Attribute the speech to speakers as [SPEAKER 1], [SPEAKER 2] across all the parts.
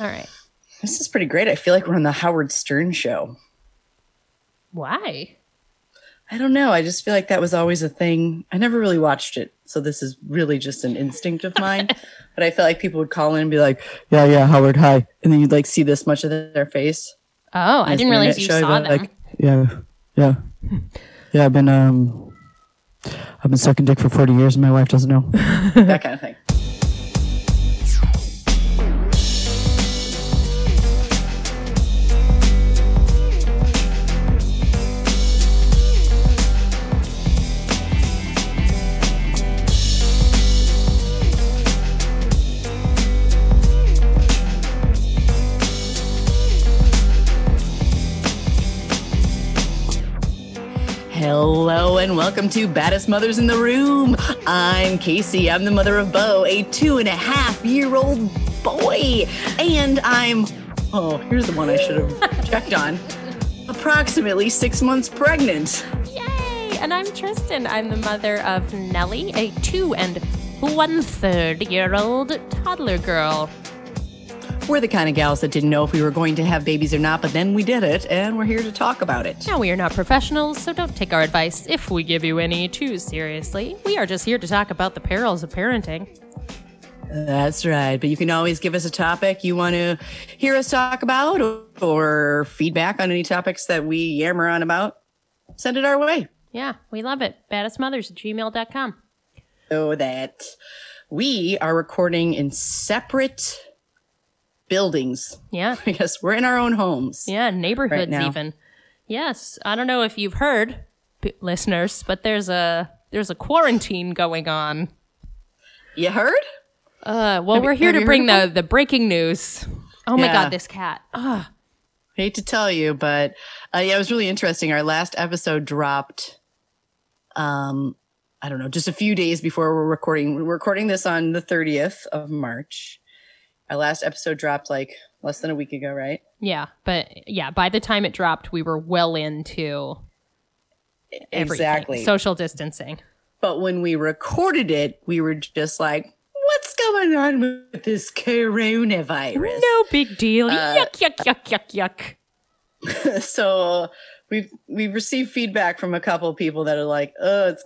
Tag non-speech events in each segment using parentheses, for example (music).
[SPEAKER 1] All right.
[SPEAKER 2] This is pretty great. I feel like we're on the Howard Stern show.
[SPEAKER 1] Why?
[SPEAKER 2] I don't know. I just feel like that was always a thing. I never really watched it, so this is really just an instinct of mine. (laughs) but I feel like people would call in and be like, "Yeah, yeah, Howard, hi," and then you'd like see this much of their face.
[SPEAKER 1] Oh, I didn't realize you saw them.
[SPEAKER 2] Like, yeah, yeah, yeah. I've been um, I've been sucking dick for forty years, and my wife doesn't know. (laughs) that kind of thing. Hello and welcome to Baddest Mothers in the Room. I'm Casey. I'm the mother of Bo, a two and a half year old boy. And I'm, oh, here's the one I should have (laughs) checked on. Approximately six months pregnant.
[SPEAKER 1] Yay! And I'm Tristan. I'm the mother of Nellie, a two and one third year old toddler girl.
[SPEAKER 2] We're the kind of gals that didn't know if we were going to have babies or not, but then we did it, and we're here to talk about it.
[SPEAKER 1] Now, we are not professionals, so don't take our advice if we give you any too seriously. We are just here to talk about the perils of parenting.
[SPEAKER 2] That's right. But you can always give us a topic you want to hear us talk about or, or feedback on any topics that we yammer on about. Send it our way.
[SPEAKER 1] Yeah, we love it. Baddestmothers at gmail.com.
[SPEAKER 2] So that we are recording in separate buildings.
[SPEAKER 1] Yeah, (laughs)
[SPEAKER 2] I guess we're in our own homes.
[SPEAKER 1] yeah, neighborhoods
[SPEAKER 2] now.
[SPEAKER 1] even. Yes, I don't know if you've heard, p- listeners, but there's a there's a quarantine going on.
[SPEAKER 2] You heard?
[SPEAKER 1] Uh, well,
[SPEAKER 2] Have
[SPEAKER 1] we're here to bring the the breaking news. Oh my god, this cat. Ugh.
[SPEAKER 2] Hate to tell you, but uh, yeah, it was really interesting. Our last episode dropped. Um, I don't know, just a few days before we're recording. We're recording this on the thirtieth of March. Our last episode dropped like less than a week ago, right?
[SPEAKER 1] Yeah, but yeah, by the time it dropped, we were well into everything.
[SPEAKER 2] Exactly.
[SPEAKER 1] social distancing.
[SPEAKER 2] But when we recorded it, we were just like, "What's going on with this coronavirus?"
[SPEAKER 1] No big deal.
[SPEAKER 2] Uh,
[SPEAKER 1] yuck, yuck, yuck, yuck, yuck. (laughs)
[SPEAKER 2] so we've we've received feedback from a couple of people that are like, "Oh, it's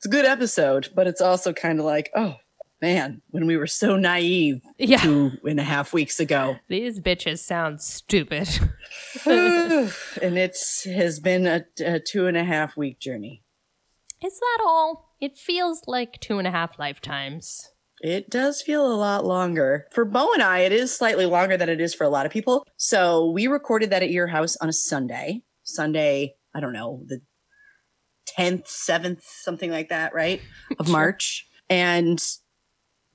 [SPEAKER 2] it's a good episode, but it's also kind of like, oh man, when we were so naive
[SPEAKER 1] Yeah,
[SPEAKER 2] two and a half weeks ago,
[SPEAKER 1] these bitches sound stupid.
[SPEAKER 2] and it's has been a, a two and a half week journey.
[SPEAKER 1] Is that all? It feels like two and a half lifetimes.
[SPEAKER 2] It does feel a lot longer. For Bo and I, it is slightly longer than it is for a lot of people. So we recorded that at your house on a Sunday. Sunday, I don't know, the 10th, 7th, something like that, right? Of March. And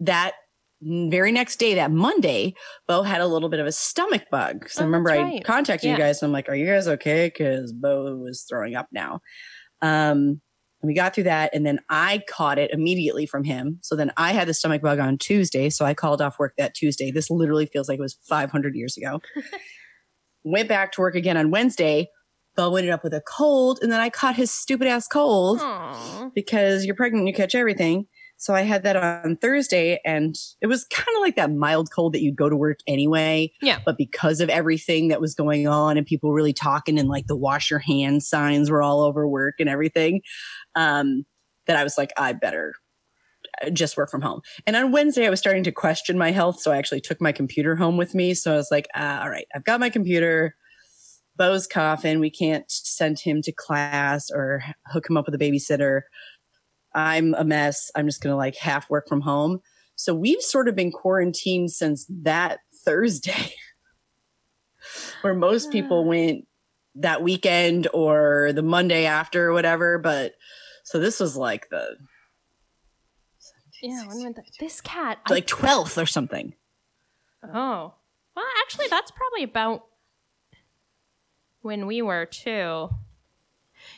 [SPEAKER 2] that very next day, that Monday, Bo had a little bit of a stomach bug. So
[SPEAKER 1] Oh,
[SPEAKER 2] I remember
[SPEAKER 1] that's
[SPEAKER 2] I
[SPEAKER 1] right.
[SPEAKER 2] contacted you guys and I'm like, are you guys okay? Because Bo was throwing up now. Um, and we got through that, and then I caught it immediately from him. So then I had the stomach bug on Tuesday. So I called off work that Tuesday. This literally feels like it was 500 years ago. (laughs) Went back to work again on Wednesday. Bo ended up with a cold, and then I caught his stupid ass cold
[SPEAKER 1] Aww.
[SPEAKER 2] because you're pregnant, you catch everything. So I had that on Thursday, and it was kind of like that mild cold that you'd go to work anyway.
[SPEAKER 1] Yeah.
[SPEAKER 2] But because of everything that was going on and people really talking and like the wash your hands signs were all over work and everything, um, that I was like, I better uh, just work from home. And on Wednesday, I was starting to question my health. So I actually took my computer home with me. So I was like, ah, all right, I've got my computer. Bo's coughing. We can't send him to class or hook him up with a babysitter. I'm a mess. I'm just going to like half work from home. So we've sort of been quarantined since that Thursday, (laughs) where most people went that weekend or the Monday after or whatever. But so this was like the
[SPEAKER 1] Yeah, when went that? This cat. I-
[SPEAKER 2] like 12th or something.
[SPEAKER 1] oh. Well, actually, that's probably about when we were too.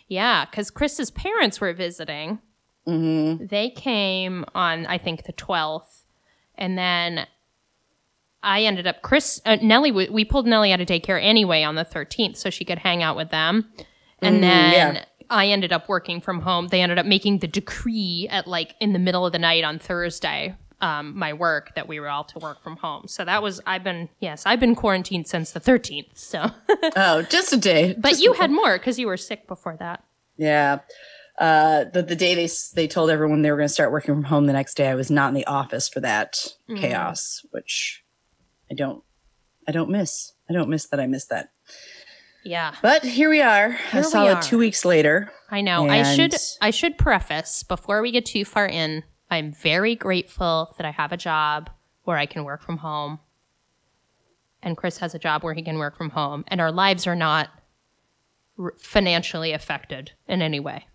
[SPEAKER 1] Yeah, because Chris's parents were visiting.
[SPEAKER 2] Hmm
[SPEAKER 1] They came on, I think, the 12th. And then I ended up, Chris, uh, Nellie, w- we pulled Nellie out of daycare anyway on the 13th so she could hang out with them. And
[SPEAKER 2] Mhm,
[SPEAKER 1] then
[SPEAKER 2] yeah.
[SPEAKER 1] I ended up working from home. They ended up making the decree at like in the middle of the night on Thursday um, my work that we were all to work from home. So that was I've been yes I've been quarantined since the 13th. So,
[SPEAKER 2] oh, just a day. (laughs)
[SPEAKER 1] but
[SPEAKER 2] Just
[SPEAKER 1] you had more because you were sick before that.
[SPEAKER 2] Yeah. Uh, the, the day they they told everyone they were going to start working from home the next day, I was not in the office for that
[SPEAKER 1] Mm.
[SPEAKER 2] chaos, which I don't I don't miss. I don't miss that I missed that.
[SPEAKER 1] Yeah,
[SPEAKER 2] But here we are,
[SPEAKER 1] Here
[SPEAKER 2] a
[SPEAKER 1] we
[SPEAKER 2] solid
[SPEAKER 1] are.
[SPEAKER 2] two weeks later.
[SPEAKER 1] I know. I should I should preface before we get too far in. I'm very grateful that I have a job where I can work from home. And Chris has a job where he can work from home and our lives are not r- financially affected in any way.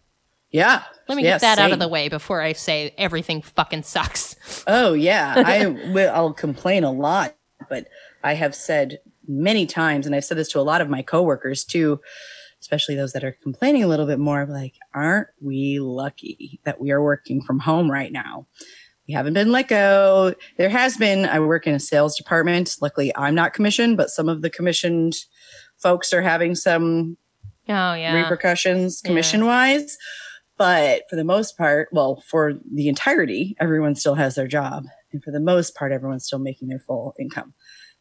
[SPEAKER 2] Yeah.
[SPEAKER 1] Let me
[SPEAKER 2] Yeah,
[SPEAKER 1] get that out of the way before I say everything fucking sucks.
[SPEAKER 2] Oh yeah, (laughs) I will. I'll complain a lot, but I have said many times, and I've said this to a lot of my coworkers too, especially those that are complaining a little bit more. Like, aren't we lucky that we are working from home right now? We haven't been let go. There has been. I work in a sales department. Luckily, I'm not commissioned, but some of the commissioned folks are having some
[SPEAKER 1] Oh yeah.
[SPEAKER 2] repercussions commission wise. But for the most part, well, for the entirety, everyone still has their job. And for the most part, everyone's still making their full income.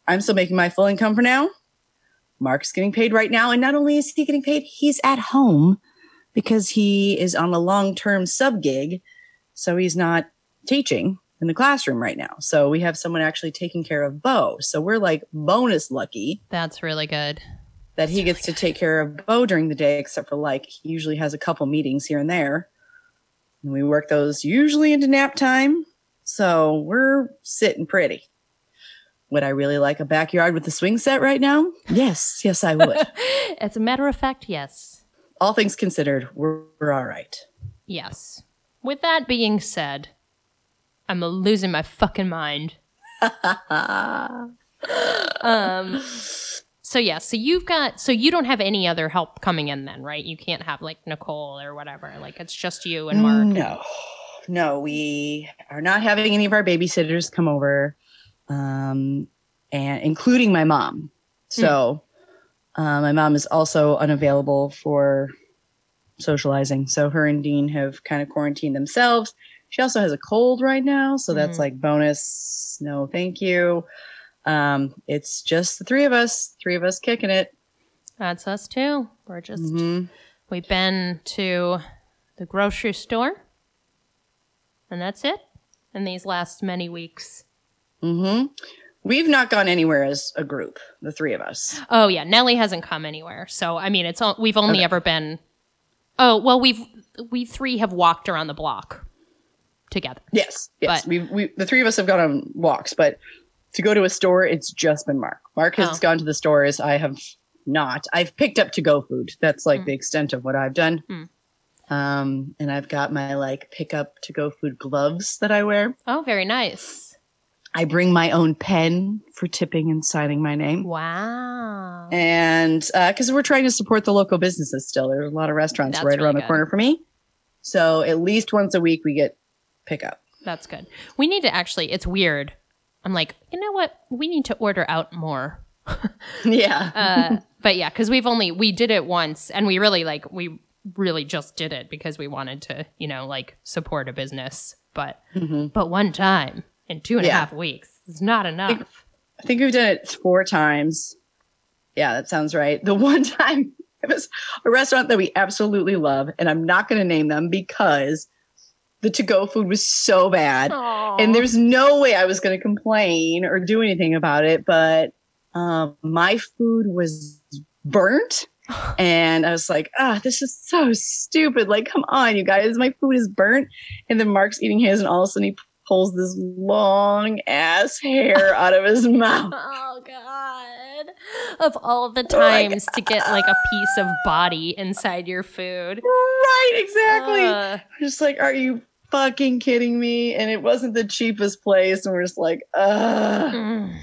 [SPEAKER 2] I'm still making my full income for now. Mark's getting paid right now. And not only is he getting paid, he's at home because he is on a long term sub gig. So he's not teaching in the classroom right now. So we have someone actually taking care of Bo. So we're like bonus lucky
[SPEAKER 1] That's really good.
[SPEAKER 2] That he gets to take care of Bo during the day, except for like he usually has a couple meetings here and there. And we work those usually into nap time. So we're sitting pretty. Would I really like a backyard with a swing set right now? Yes, yes, I would. (laughs)
[SPEAKER 1] As a matter of fact, yes.
[SPEAKER 2] All things considered, we're, we're all right.
[SPEAKER 1] Yes. With that being said, I'm losing my fucking mind. (laughs) um so yeah, so you've got so you don't have any other help coming in then, right? You can't have like Nicole or whatever. Like it's just you and Mark.
[SPEAKER 2] No, no, we are not having any of our babysitters come over, um, and including my mom. So, uh, my mom is also unavailable for socializing. So her and Dean have kind of quarantined themselves. She also has a cold right now, so that's
[SPEAKER 1] Mhm.
[SPEAKER 2] like bonus. No, thank you. Um, it's just the three of us, three of us kicking it.
[SPEAKER 1] That's us too. We're just
[SPEAKER 2] Mhm.
[SPEAKER 1] we've been to the grocery store. And that's it in these last many weeks.
[SPEAKER 2] Mm-hmm. We've not gone anywhere as a group, the three of us.
[SPEAKER 1] Oh yeah, Nellie hasn't come anywhere. So I mean, it's all, we've only
[SPEAKER 2] Okay.
[SPEAKER 1] ever been. Oh well, we've we three have walked around the block together.
[SPEAKER 2] Yes, yes.
[SPEAKER 1] But-
[SPEAKER 2] we we the three of us have gone on walks, but to go to a store, it's just been Mark. Mark has
[SPEAKER 1] Oh.
[SPEAKER 2] gone to the stores. I have not. I've picked up to go food. That's like
[SPEAKER 1] Mm.
[SPEAKER 2] the extent of what I've done.
[SPEAKER 1] Mm.
[SPEAKER 2] Um, and I've got my like pick up to go food gloves that I wear.
[SPEAKER 1] Oh, very nice.
[SPEAKER 2] I bring my own pen for tipping and signing my name.
[SPEAKER 1] Wow.
[SPEAKER 2] And because we're trying to support the local businesses still, there's a lot of restaurants
[SPEAKER 1] That's
[SPEAKER 2] right
[SPEAKER 1] really
[SPEAKER 2] around the corner for me. So at least once a week we get pickup.
[SPEAKER 1] That's good. We need to actually. It's weird. I'm like, you know what? We need to order out more. (laughs)
[SPEAKER 2] yeah.
[SPEAKER 1] Uh, but yeah, because we've only we did it once, and we really like we really just did it because we wanted to, you know, like support a business. But
[SPEAKER 2] Mhm.
[SPEAKER 1] but one time in two and a half
[SPEAKER 2] Yeah.
[SPEAKER 1] weeks is not enough.
[SPEAKER 2] I think we've done it four times. Yeah, that sounds right. The (laughs) one time it was a restaurant that we absolutely love, and I'm not going to name them because the to go food was so bad. And there's no way I was going to complain or do anything about it, but um, my food was burnt. (sighs) And I was like, ah, this is so stupid. Like, come on, you guys, my food is burnt. And then Mark's eating his, and all of a sudden he pulls this long ass hair (laughs) out of his mouth.
[SPEAKER 1] Oh God! Of all the
[SPEAKER 2] Oh
[SPEAKER 1] times to get like a piece of body inside your food.
[SPEAKER 2] Right, exactly.
[SPEAKER 1] Uh,
[SPEAKER 2] We're just like, are you fucking kidding me? And it wasn't the cheapest place. And we're just like, ugh.
[SPEAKER 1] mm.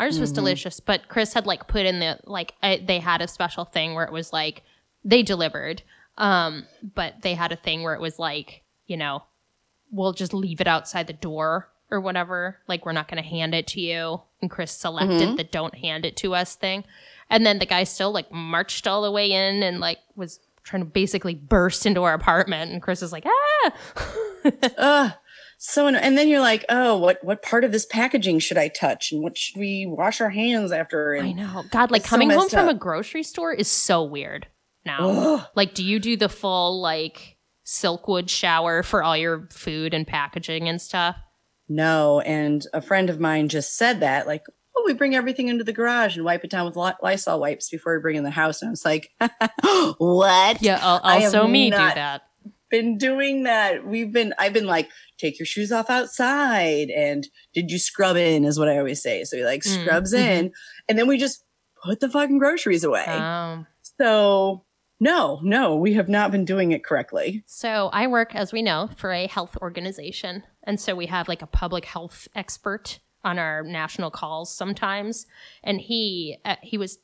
[SPEAKER 1] Ours was
[SPEAKER 2] Mhm.
[SPEAKER 1] delicious, but Chris had like put in the like I, they had a special thing where it was like they delivered, um, but they had a thing where it was like you know we'll just leave it outside the door or whatever. Like we're not going to hand it to you. And Chris selected
[SPEAKER 2] Mhm.
[SPEAKER 1] the "don't hand it to us" thing, and then the guy still like marched all the way in and like was trying to basically burst into our apartment, and Chris is like, ah. (laughs)
[SPEAKER 2] Ugh. so and then you're like, oh, what what part of this packaging should I touch, and what should we wash our hands after? And
[SPEAKER 1] I know. God, like
[SPEAKER 2] It's so
[SPEAKER 1] coming home from a grocery store is so weird now.
[SPEAKER 2] Ugh.
[SPEAKER 1] Like, do you do the full like Silkwood shower for all your food and packaging and stuff?
[SPEAKER 2] No, and a friend of mine just said that, like, oh, we bring everything into the garage and wipe it down with Lysol wipes before we bring in the house. And I was like, (laughs) what?
[SPEAKER 1] Yeah. Also, me do that.
[SPEAKER 2] Been doing that. We've been, I've been like, take your shoes off outside. And did you scrub in, is what I always say. So he like
[SPEAKER 1] Mm,
[SPEAKER 2] scrubs
[SPEAKER 1] mhm.
[SPEAKER 2] in, and then we just put the fucking groceries away.
[SPEAKER 1] Um,
[SPEAKER 2] so, no, no, we have not been doing it correctly.
[SPEAKER 1] so I work, as we know, for a health organization, and so we have like a public health expert on our national calls sometimes, and he uh, he was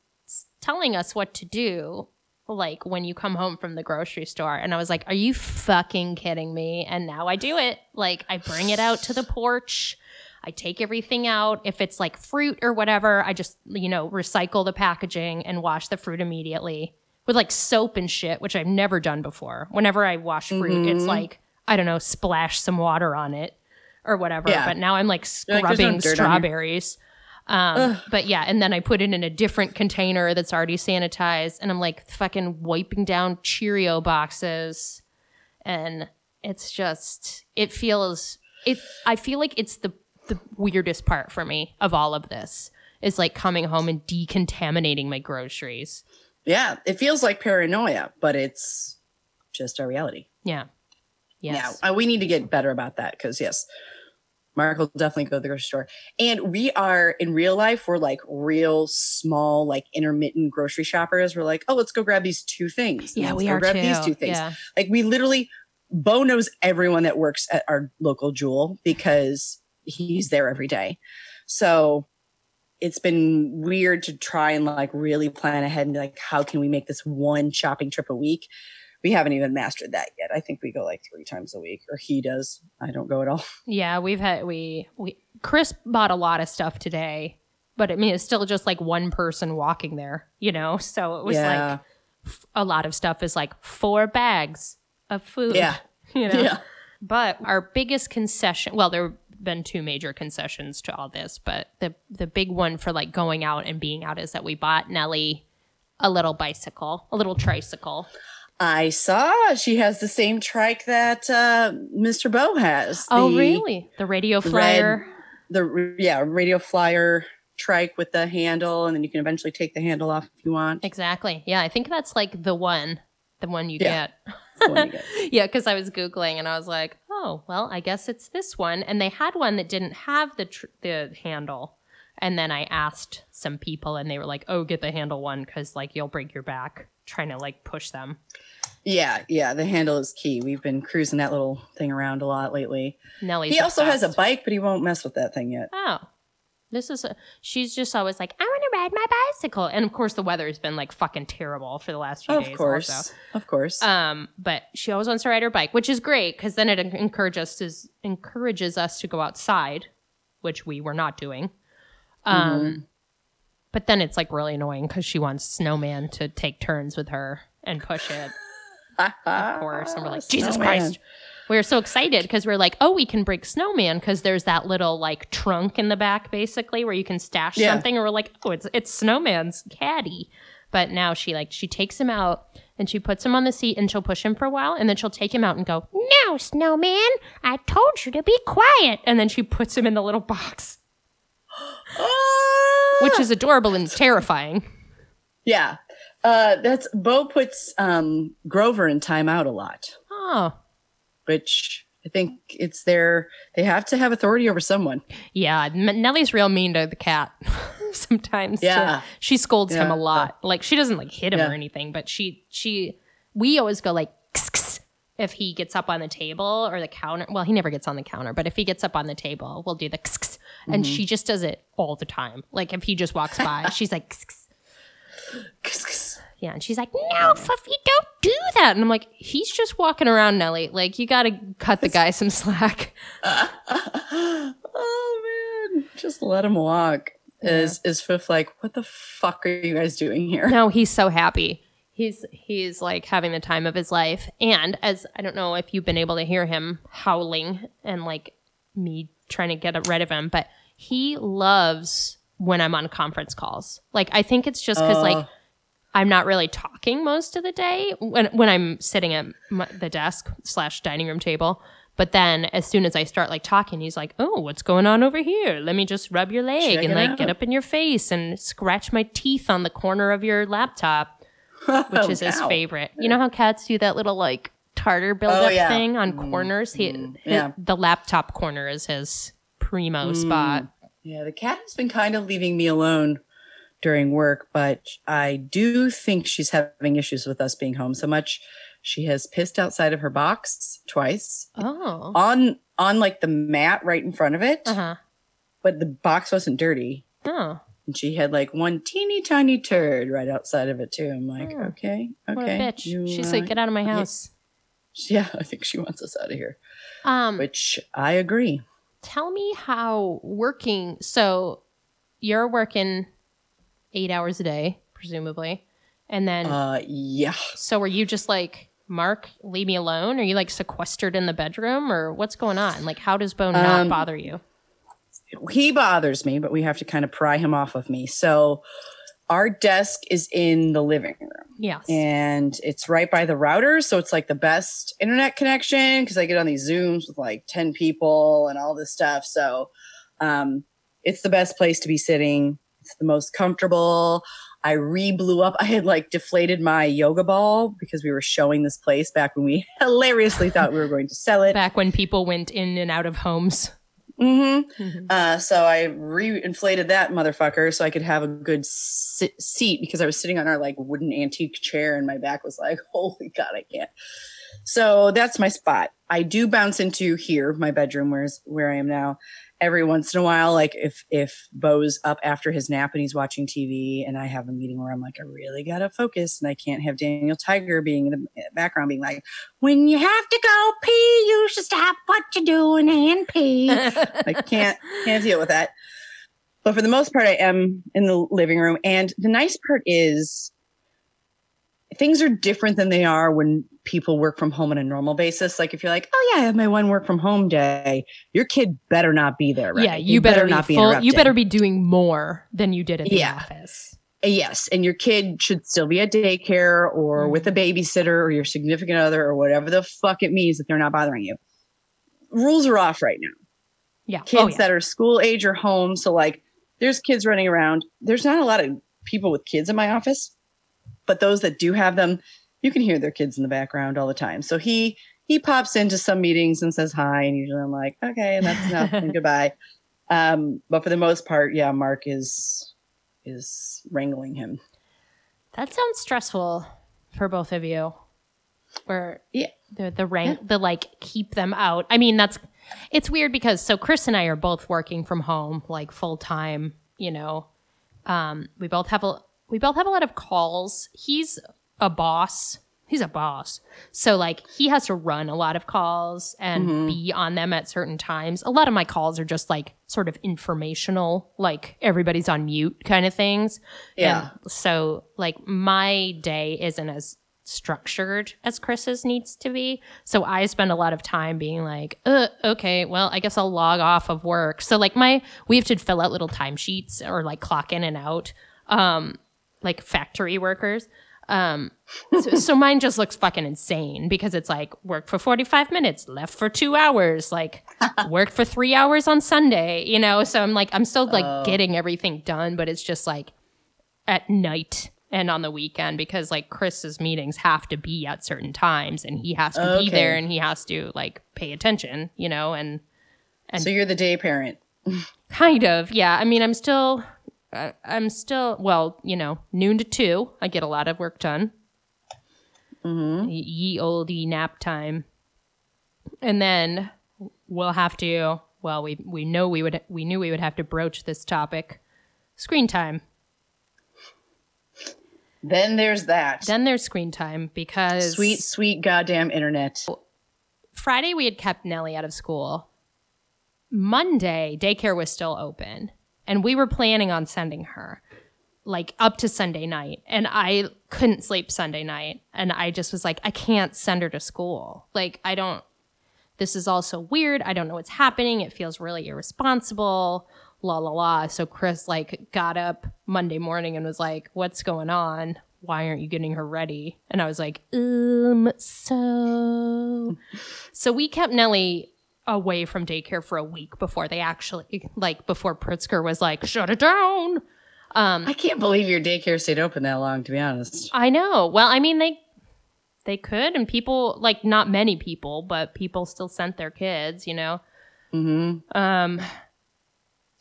[SPEAKER 1] telling us what to do like when you come home from the grocery store. And i was like are you fucking kidding me? And now i do it. Like i bring it out to the porch. I take everything out. If it's like fruit or whatever i just you know recycle the packaging and wash the fruit immediately with like soap and shit which i've never done before. Whenever i wash fruit it's
[SPEAKER 2] Mhm.
[SPEAKER 1] like i don't know splash some water on it or whatever
[SPEAKER 2] Yeah.
[SPEAKER 1] but now i'm like
[SPEAKER 2] You're like, no
[SPEAKER 1] scrubbing
[SPEAKER 2] dirt on here."
[SPEAKER 1] strawberries um, but yeah, and then I put it in a different container that's already sanitized, and I'm like fucking wiping down Cheerio boxes, and it's just it feels it. I feel like it's the the weirdest part for me of all of this is like coming home and decontaminating my groceries.
[SPEAKER 2] Yeah, it feels like paranoia, but it's just our reality.
[SPEAKER 1] Yeah. Yes.
[SPEAKER 2] Yeah, uh, we need to get better about that because yes, Mark will definitely go to the grocery store, and we are in real life. We're like real small, like intermittent grocery shoppers. We're like, oh, let's go grab these two things.
[SPEAKER 1] Yeah,
[SPEAKER 2] let's
[SPEAKER 1] we
[SPEAKER 2] go
[SPEAKER 1] are
[SPEAKER 2] grab
[SPEAKER 1] too.
[SPEAKER 2] these two things.
[SPEAKER 1] Yeah.
[SPEAKER 2] Like we literally, Bo knows everyone that works at our local Jewel because he's there every day. So it's been weird to try and like really plan ahead and be like, how can we make this one shopping trip a week? We haven't even mastered that yet. I think we go like three times a week, or he does. I don't go at all. (laughs)
[SPEAKER 1] Yeah, we've had we we Chris bought a lot of stuff today, but I mean it's still just like one person walking there, you know. (laughs) So it was
[SPEAKER 2] Yeah.
[SPEAKER 1] like f- a lot of stuff is like four bags of food.
[SPEAKER 2] Yeah. (laughs)
[SPEAKER 1] you know.
[SPEAKER 2] Yeah.
[SPEAKER 1] But our biggest concession, well, there have been two major concessions to all this, but the the big one for like going out and being out is that we bought Nellie a little bicycle, a little tricycle.
[SPEAKER 2] I saw she has the same trike that uh, Mr. Bo has.
[SPEAKER 1] oh, really? The radio flyer.
[SPEAKER 2] The yeah, radio flyer trike with the handle, and then you can eventually take the handle off if you want.
[SPEAKER 1] Exactly. Yeah, I think that's like the one, the one you
[SPEAKER 2] Yeah.
[SPEAKER 1] get.
[SPEAKER 2] One you get. (laughs)
[SPEAKER 1] yeah, because I was googling and I was like, oh, well, I guess it's this one. And they had one that didn't have the tr- the handle. And then I asked some people, and they were like, "Oh, get the handle one because like you'll break your back trying to like push them."
[SPEAKER 2] Yeah, yeah, the handle is key. We've been cruising that little thing around a lot lately.
[SPEAKER 1] Nellie's
[SPEAKER 2] he also has a bike, but he won't mess with that thing yet.
[SPEAKER 1] Oh, this is a. She's just always like, "I want to ride my bicycle," and of course the weather has been like fucking terrible for the last few
[SPEAKER 2] Of
[SPEAKER 1] days.
[SPEAKER 2] course,
[SPEAKER 1] also.
[SPEAKER 2] of course.
[SPEAKER 1] Um, but she always wants to ride her bike, which is great because then it encourages us encourages us to go outside, which we were not doing. Um,
[SPEAKER 2] Mm-hmm.
[SPEAKER 1] but then it's like really annoying because she wants Snowman to take turns with her and push it, of course. And we're like, (laughs) Jesus
[SPEAKER 2] Snowman.
[SPEAKER 1] Christ. We were so excited because we are like, oh, we can break Snowman because there's that little like trunk in the back, basically, where you can stash
[SPEAKER 2] Yeah.
[SPEAKER 1] something. And we're like, oh, it's it's Snowman's caddy. But now she like she takes him out and she puts him on the seat and she'll push him for a while and then she'll take him out and go, "No, Snowman, I told you to be quiet." And then she puts him in the little box! (gasps) which is adorable and terrifying.
[SPEAKER 2] yeah. Uh, that's Bo puts um, Grover in timeout a lot,
[SPEAKER 1] Oh,
[SPEAKER 2] which I think it's their they have to have authority over someone.
[SPEAKER 1] yeah. Nellie's real mean to the cat (laughs) sometimes. too.
[SPEAKER 2] Yeah.
[SPEAKER 1] she scolds him a lot. Like she doesn't like hit him
[SPEAKER 2] Yeah.
[SPEAKER 1] or anything, but she she we always go like "Kss, kss," if he gets up on the table or the counter. Well, he never gets on the counter, but if he gets up on the table, we'll do the "Kss, kss," and
[SPEAKER 2] Mm-hmm.
[SPEAKER 1] she just does it all the time. Like if he just walks by, (laughs) she's like. "Kss, kss." Yeah, and she's like, "No, Fluffy, don't do that." And I'm like, "He's just walking around, Nellie. Like, you got to cut the guy some (laughs) slack." (laughs)
[SPEAKER 2] oh man, just let him walk. Is is Fifth like, what the fuck are you guys doing here?
[SPEAKER 1] No, he's so happy. He's he's like having the time of his life. And as I don't know if you've been able to hear him howling and like me trying to get rid of him, but he loves when I'm on conference calls. Like I think it's just because like
[SPEAKER 2] Uh.
[SPEAKER 1] I'm not really talking most of the day when when I'm sitting at my, the desk slash dining room table. But then as soon as I start like talking, he's like, "Oh, what's going on over here? Let me just rub your leg and like
[SPEAKER 2] out."
[SPEAKER 1] get up in your face and scratch my teeth on the corner of your laptop." (laughs) which is his favorite. You know how cats do that little like tartar buildup
[SPEAKER 2] Oh, yeah.
[SPEAKER 1] thing on corners? He, hi-
[SPEAKER 2] yeah.
[SPEAKER 1] the laptop corner is his primo spot.
[SPEAKER 2] Yeah, the cat has been kind of leaving me alone during work, but I do think she's having issues with us being home so much. She has pissed outside of her box twice
[SPEAKER 1] Oh,
[SPEAKER 2] on on like the mat right in front of it,
[SPEAKER 1] uh huh.
[SPEAKER 2] but the box wasn't dirty.
[SPEAKER 1] Oh,
[SPEAKER 2] And she had like one teeny tiny turd right outside of it too. I'm like,
[SPEAKER 1] Oh.
[SPEAKER 2] okay,
[SPEAKER 1] what
[SPEAKER 2] okay.
[SPEAKER 1] a bitch.
[SPEAKER 2] you,
[SPEAKER 1] She's
[SPEAKER 2] uh,
[SPEAKER 1] like, get out of my house. (laughs)
[SPEAKER 2] Yeah, I think she wants us out of here.
[SPEAKER 1] Um,
[SPEAKER 2] Which I agree.
[SPEAKER 1] tell me how working. So you're working eight hours a day, presumably, and then
[SPEAKER 2] Uh yeah.
[SPEAKER 1] so are you just like Mark, leave me alone? Are you like sequestered in the bedroom, or what's going on? Like, how does Bo not
[SPEAKER 2] Um,
[SPEAKER 1] bother you?
[SPEAKER 2] he bothers me, but we have to kind of pry him off of me. So our desk is in the living room
[SPEAKER 1] Yes.
[SPEAKER 2] and it's right by the router. So it's like the best internet connection because I get on these Zooms with like 10 people and all this stuff. So um, it's the best place to be sitting. It's the most comfortable. I re blew up. I had like deflated my yoga ball because we were showing this place back when we (laughs) hilariously thought we were going to sell it.
[SPEAKER 1] Back when people went in and out of homes.
[SPEAKER 2] Hmm
[SPEAKER 1] Mhm.
[SPEAKER 2] Uh, so I re-inflated that motherfucker so I could have a good sit- seat because I was sitting on our like wooden antique chair and my back was like, (laughs) holy god, I can't. So that's my spot. I do bounce into here, my bedroom, where's where I am now, every once in a while. Like if if Bo's up after his nap and he's watching TV, and I have a meeting where I'm like, I really gotta focus, and I can't have Daniel Tiger being in the background being like, when you have to go pee, you should stop what you're doing and pee. (laughs) I can't can't deal with that. But for the most part, I am in the living room. And the nice part is things are different than they are when people work from home on a normal basis. Like if you're like, oh yeah, I have my one work from home day, your kid better not be there. Right?
[SPEAKER 1] Yeah, you better,
[SPEAKER 2] not
[SPEAKER 1] be
[SPEAKER 2] be
[SPEAKER 1] full. You better be doing more than you did at the
[SPEAKER 2] Yeah.
[SPEAKER 1] office.
[SPEAKER 2] Yes, and your kid should still be at daycare or
[SPEAKER 1] Mhm.
[SPEAKER 2] with a babysitter or your significant other or whatever the fuck it means that they're not bothering you. Rules are off right now.
[SPEAKER 1] Yeah.
[SPEAKER 2] kids
[SPEAKER 1] oh, yeah.
[SPEAKER 2] that are school age or home. So like there's kids running around. There's not a lot of people with kids in my office, but those that do have them, you can hear their kids in the background all the time. So he he pops into some meetings and says hi, and usually I'm like, okay, and that's enough and (laughs) goodbye. Um, but for the most part, yeah, Mark is is wrangling him.
[SPEAKER 1] That sounds stressful for both of you. Where
[SPEAKER 2] Yeah.
[SPEAKER 1] the the rank the like keep them out. I mean, that's it's weird because so Chris and I are both working from home like full time, you know. Um we both have a we both have a lot of calls. He's a boss. He's a boss. So like he has to run a lot of calls and
[SPEAKER 2] Mhm.
[SPEAKER 1] be on them at certain times. A lot of my calls are just like sort of informational, like everybody's on mute kind of things.
[SPEAKER 2] Yeah.
[SPEAKER 1] And so like my day isn't as structured as Chris's needs to be. So I spend a lot of time being like, uh, okay, well, I guess I'll log off of work. So like my we have to fill out little timesheets or like clock in and out. Um like factory workers. Um so, so mine just looks fucking insane because it's like work for 45 minutes, left for 2 hours, like (laughs) worked for 3 hours on Sunday, you know? So I'm like I'm still like
[SPEAKER 2] Oh.
[SPEAKER 1] getting everything done, but it's just like at night and on the weekend because like Chris's meetings have to be at certain times and he has to be there and he has to like pay attention, you know, and And-
[SPEAKER 2] so you're the day parent. (laughs)
[SPEAKER 1] kind of, yeah. I mean, I'm still I- I'm still well, you know, noon to 2, I get a lot of work done.
[SPEAKER 2] hmm
[SPEAKER 1] Ye- ye olde nap time. And then we'll have to well, we we know we would we knew we would have to broach this topic. Screen time.
[SPEAKER 2] Then there's that.
[SPEAKER 1] Then there's screen time because
[SPEAKER 2] sweet, sweet goddamn internet.
[SPEAKER 1] Friday we had kept Nellie out of school. Monday daycare was still open and we were planning on sending her like up to Sunday night and I couldn't sleep Sunday night and I just was like I can't send her to school. Like I don't this is all so weird. I don't know what's happening. It feels really irresponsible. La la la. So Chris like got up Monday morning and was like, "What's going on? Why aren't you getting her ready?" And I was like, "Um, so." (laughs) so we kept Nellie away from daycare for a week before they actually like before Pritzker was like, "Shut it down." Um,
[SPEAKER 2] I can't believe your daycare stayed open that long. To be honest,
[SPEAKER 1] I know. Well, I mean they they could, and people like not many people, but people still sent their kids. You know.
[SPEAKER 2] mm-hmm.
[SPEAKER 1] Um.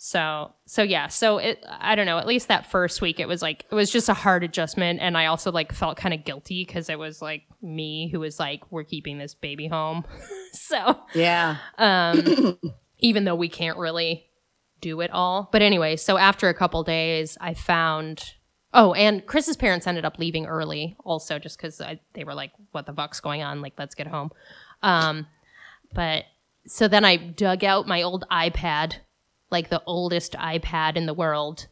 [SPEAKER 1] So so yeah. So it I don't know. At least that first week, it was like it was just a hard adjustment, and I also like felt kind of guilty because it was like me who was like, we're keeping this baby home. (laughs) so
[SPEAKER 2] yeah,
[SPEAKER 1] um, (laughs) even though we can't really do it all. But anyway, so after a couple days, I found. Oh, and Chris's parents ended up leaving early, also just because they were like, "What the fuck's going on? Like, let's get home." Um, but so then I dug out my old iPad, like the oldest iPad in the world,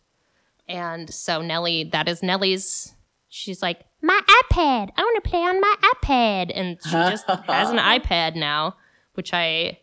[SPEAKER 1] and so Nellie, that is Nellie's. She's like, "My iPad. I want to play on my iPad," and she just (laughs) has an iPad now, which I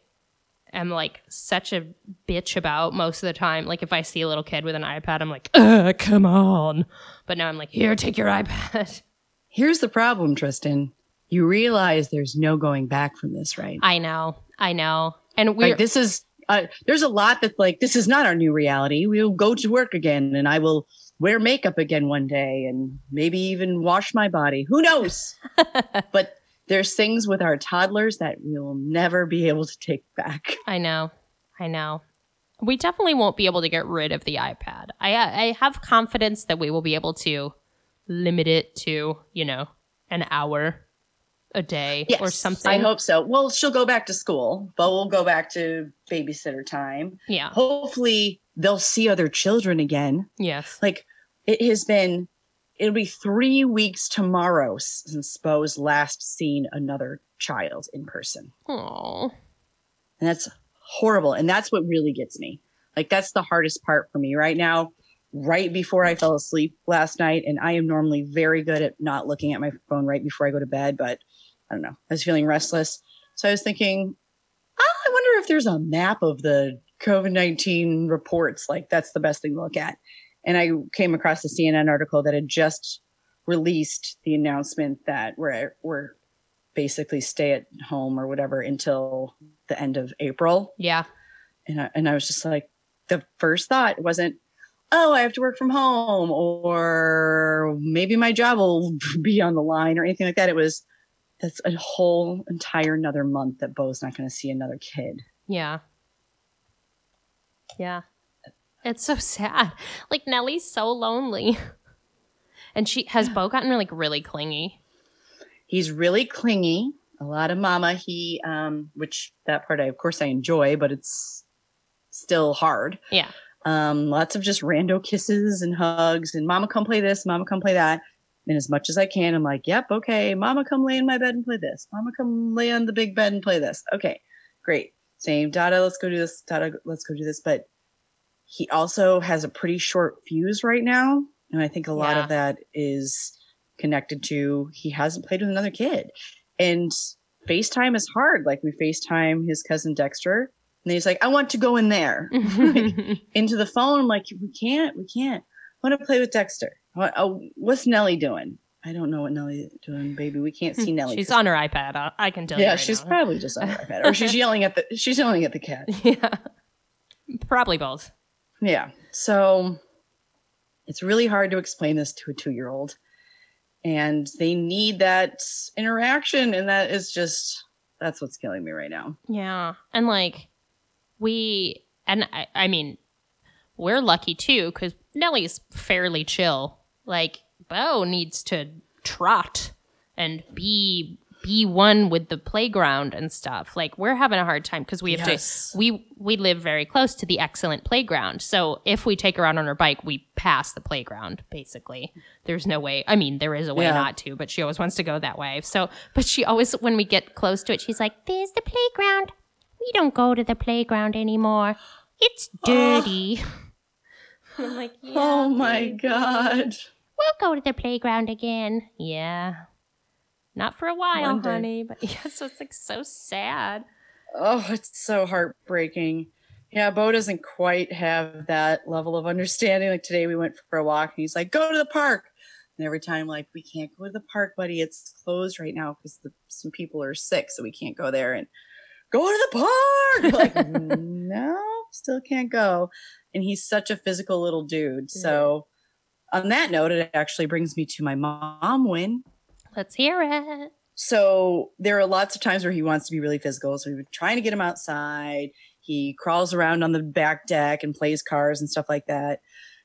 [SPEAKER 1] am like such a bitch about most of the time. Like if I see a little kid with an iPad, I'm like, uh, come on. But now I'm like, here, take your iPad. (laughs)
[SPEAKER 2] Here's the problem, Tristan. You realize there's no going back from this, right?
[SPEAKER 1] I know, I know, and we're
[SPEAKER 2] Like this is uh, there's a lot that's like this is not our new reality. We'll go to work again, and I will wear makeup again one day, and maybe even wash my body. Who knows? (laughs) but there's things with our toddlers that we'll never be able to take back. (laughs)
[SPEAKER 1] I know, I know. We definitely won't be able to get rid of the iPad. I I have confidence that we will be able to limit it to you know an hour a day or something.
[SPEAKER 2] I hope so. Well, she'll go back to school, but we'll go back to babysitter time.
[SPEAKER 1] Yeah.
[SPEAKER 2] Hopefully, they'll see other children again.
[SPEAKER 1] Yes.
[SPEAKER 2] Like it has been, it'll be three weeks tomorrow since Bo's last seen another child in person.
[SPEAKER 1] Oh.
[SPEAKER 2] And that's horrible. And that's what really gets me. Like, that's the hardest part for me right now. Right before I fell asleep last night, and I am normally very good at not looking at my phone right before I go to bed, but I don't know. I was feeling restless. So I was thinking, oh, I wonder if there's a map of the COVID 19 reports. Like, that's the best thing to look at. And I came across a CNN article that had just released the announcement that we're, we're basically stay at home or whatever until the end of April.
[SPEAKER 1] Yeah.
[SPEAKER 2] And I, and I was just like, the first thought wasn't, oh, I have to work from home or maybe my job will (laughs) be on the line or anything like that. It was, that's a whole entire another month that Bo's not going to see another kid.
[SPEAKER 1] Yeah. Yeah. It's so sad. Like Nellie's so lonely. And she has Bo gotten like really clingy.
[SPEAKER 2] He's really clingy. A lot of mama. He, um, which that part I, of course, I enjoy, but it's still hard.
[SPEAKER 1] Yeah.
[SPEAKER 2] Um, lots of just rando kisses and hugs and mama, come play this, mama, come play that. And as much as I can, I'm like, yep, okay, mama, come lay in my bed and play this. Mama, come lay on the big bed and play this. Okay, great. Same, Dada, let's go do this. Dada, let's go do this. But he also has a pretty short fuse right now. And I think a lot
[SPEAKER 1] Yeah.
[SPEAKER 2] of that is connected to he hasn't played with another kid. And FaceTime is hard. Like we FaceTime his cousin Dexter. And he's like, I want to go in there (laughs) (laughs) into the phone. I'm like, we can't, we can't. I want to play with Dexter. What, oh, what's Nellie doing? I don't know what Nellie's doing, baby. We can't see hmm. Nellie.
[SPEAKER 1] she's on her iPad. I, can tell you.
[SPEAKER 2] Yeah,
[SPEAKER 1] right
[SPEAKER 2] she's
[SPEAKER 1] now.
[SPEAKER 2] probably just on her (laughs) iPad, or she's yelling at the she's yelling at the cat. (laughs)
[SPEAKER 1] yeah. Probably both.
[SPEAKER 2] Yeah. So it's really hard to explain this to a two year old. And they need that interaction. And that is just, that's what's killing me right now.
[SPEAKER 1] Yeah. And like we and I, I mean we're lucky too cuz Nellie's fairly chill. Like Bo needs to trot and be be one with the playground and stuff. Like we're having a hard time cuz we have
[SPEAKER 2] Yes.
[SPEAKER 1] to we we live very close to the excellent playground. So if we take her out on her bike, we pass the playground basically. There's no way. I mean, there is a way
[SPEAKER 2] Yeah.
[SPEAKER 1] not to, but she always wants to go that way. So, but she always when we get close to it, she's like, "There's the playground." we don't go to the playground anymore. It's dirty. (laughs) I'm like, oh yeah,
[SPEAKER 2] oh my. God.
[SPEAKER 1] We'll go to the playground again. Yeah. Not for a while,
[SPEAKER 2] One
[SPEAKER 1] honey. But (laughs) yeah, so it's like so sad.
[SPEAKER 2] Oh, it's so heartbreaking. Yeah, Bo doesn't quite have that level of understanding. Like today, we went for a walk, and he's like, "Go to the park." And every time, like, we can't go to the park, buddy. It's closed right now because some people are sick, so we can't go there. And go to the park. like, (laughs) no, still can't go. And he's such a physical little dude. So, on that note, it actually brings me to my mom win.
[SPEAKER 1] Let's hear it.
[SPEAKER 2] So, there are lots of times where he wants to be really physical. So, we've been trying to get him outside. He crawls around on the back deck and plays cars and stuff like that.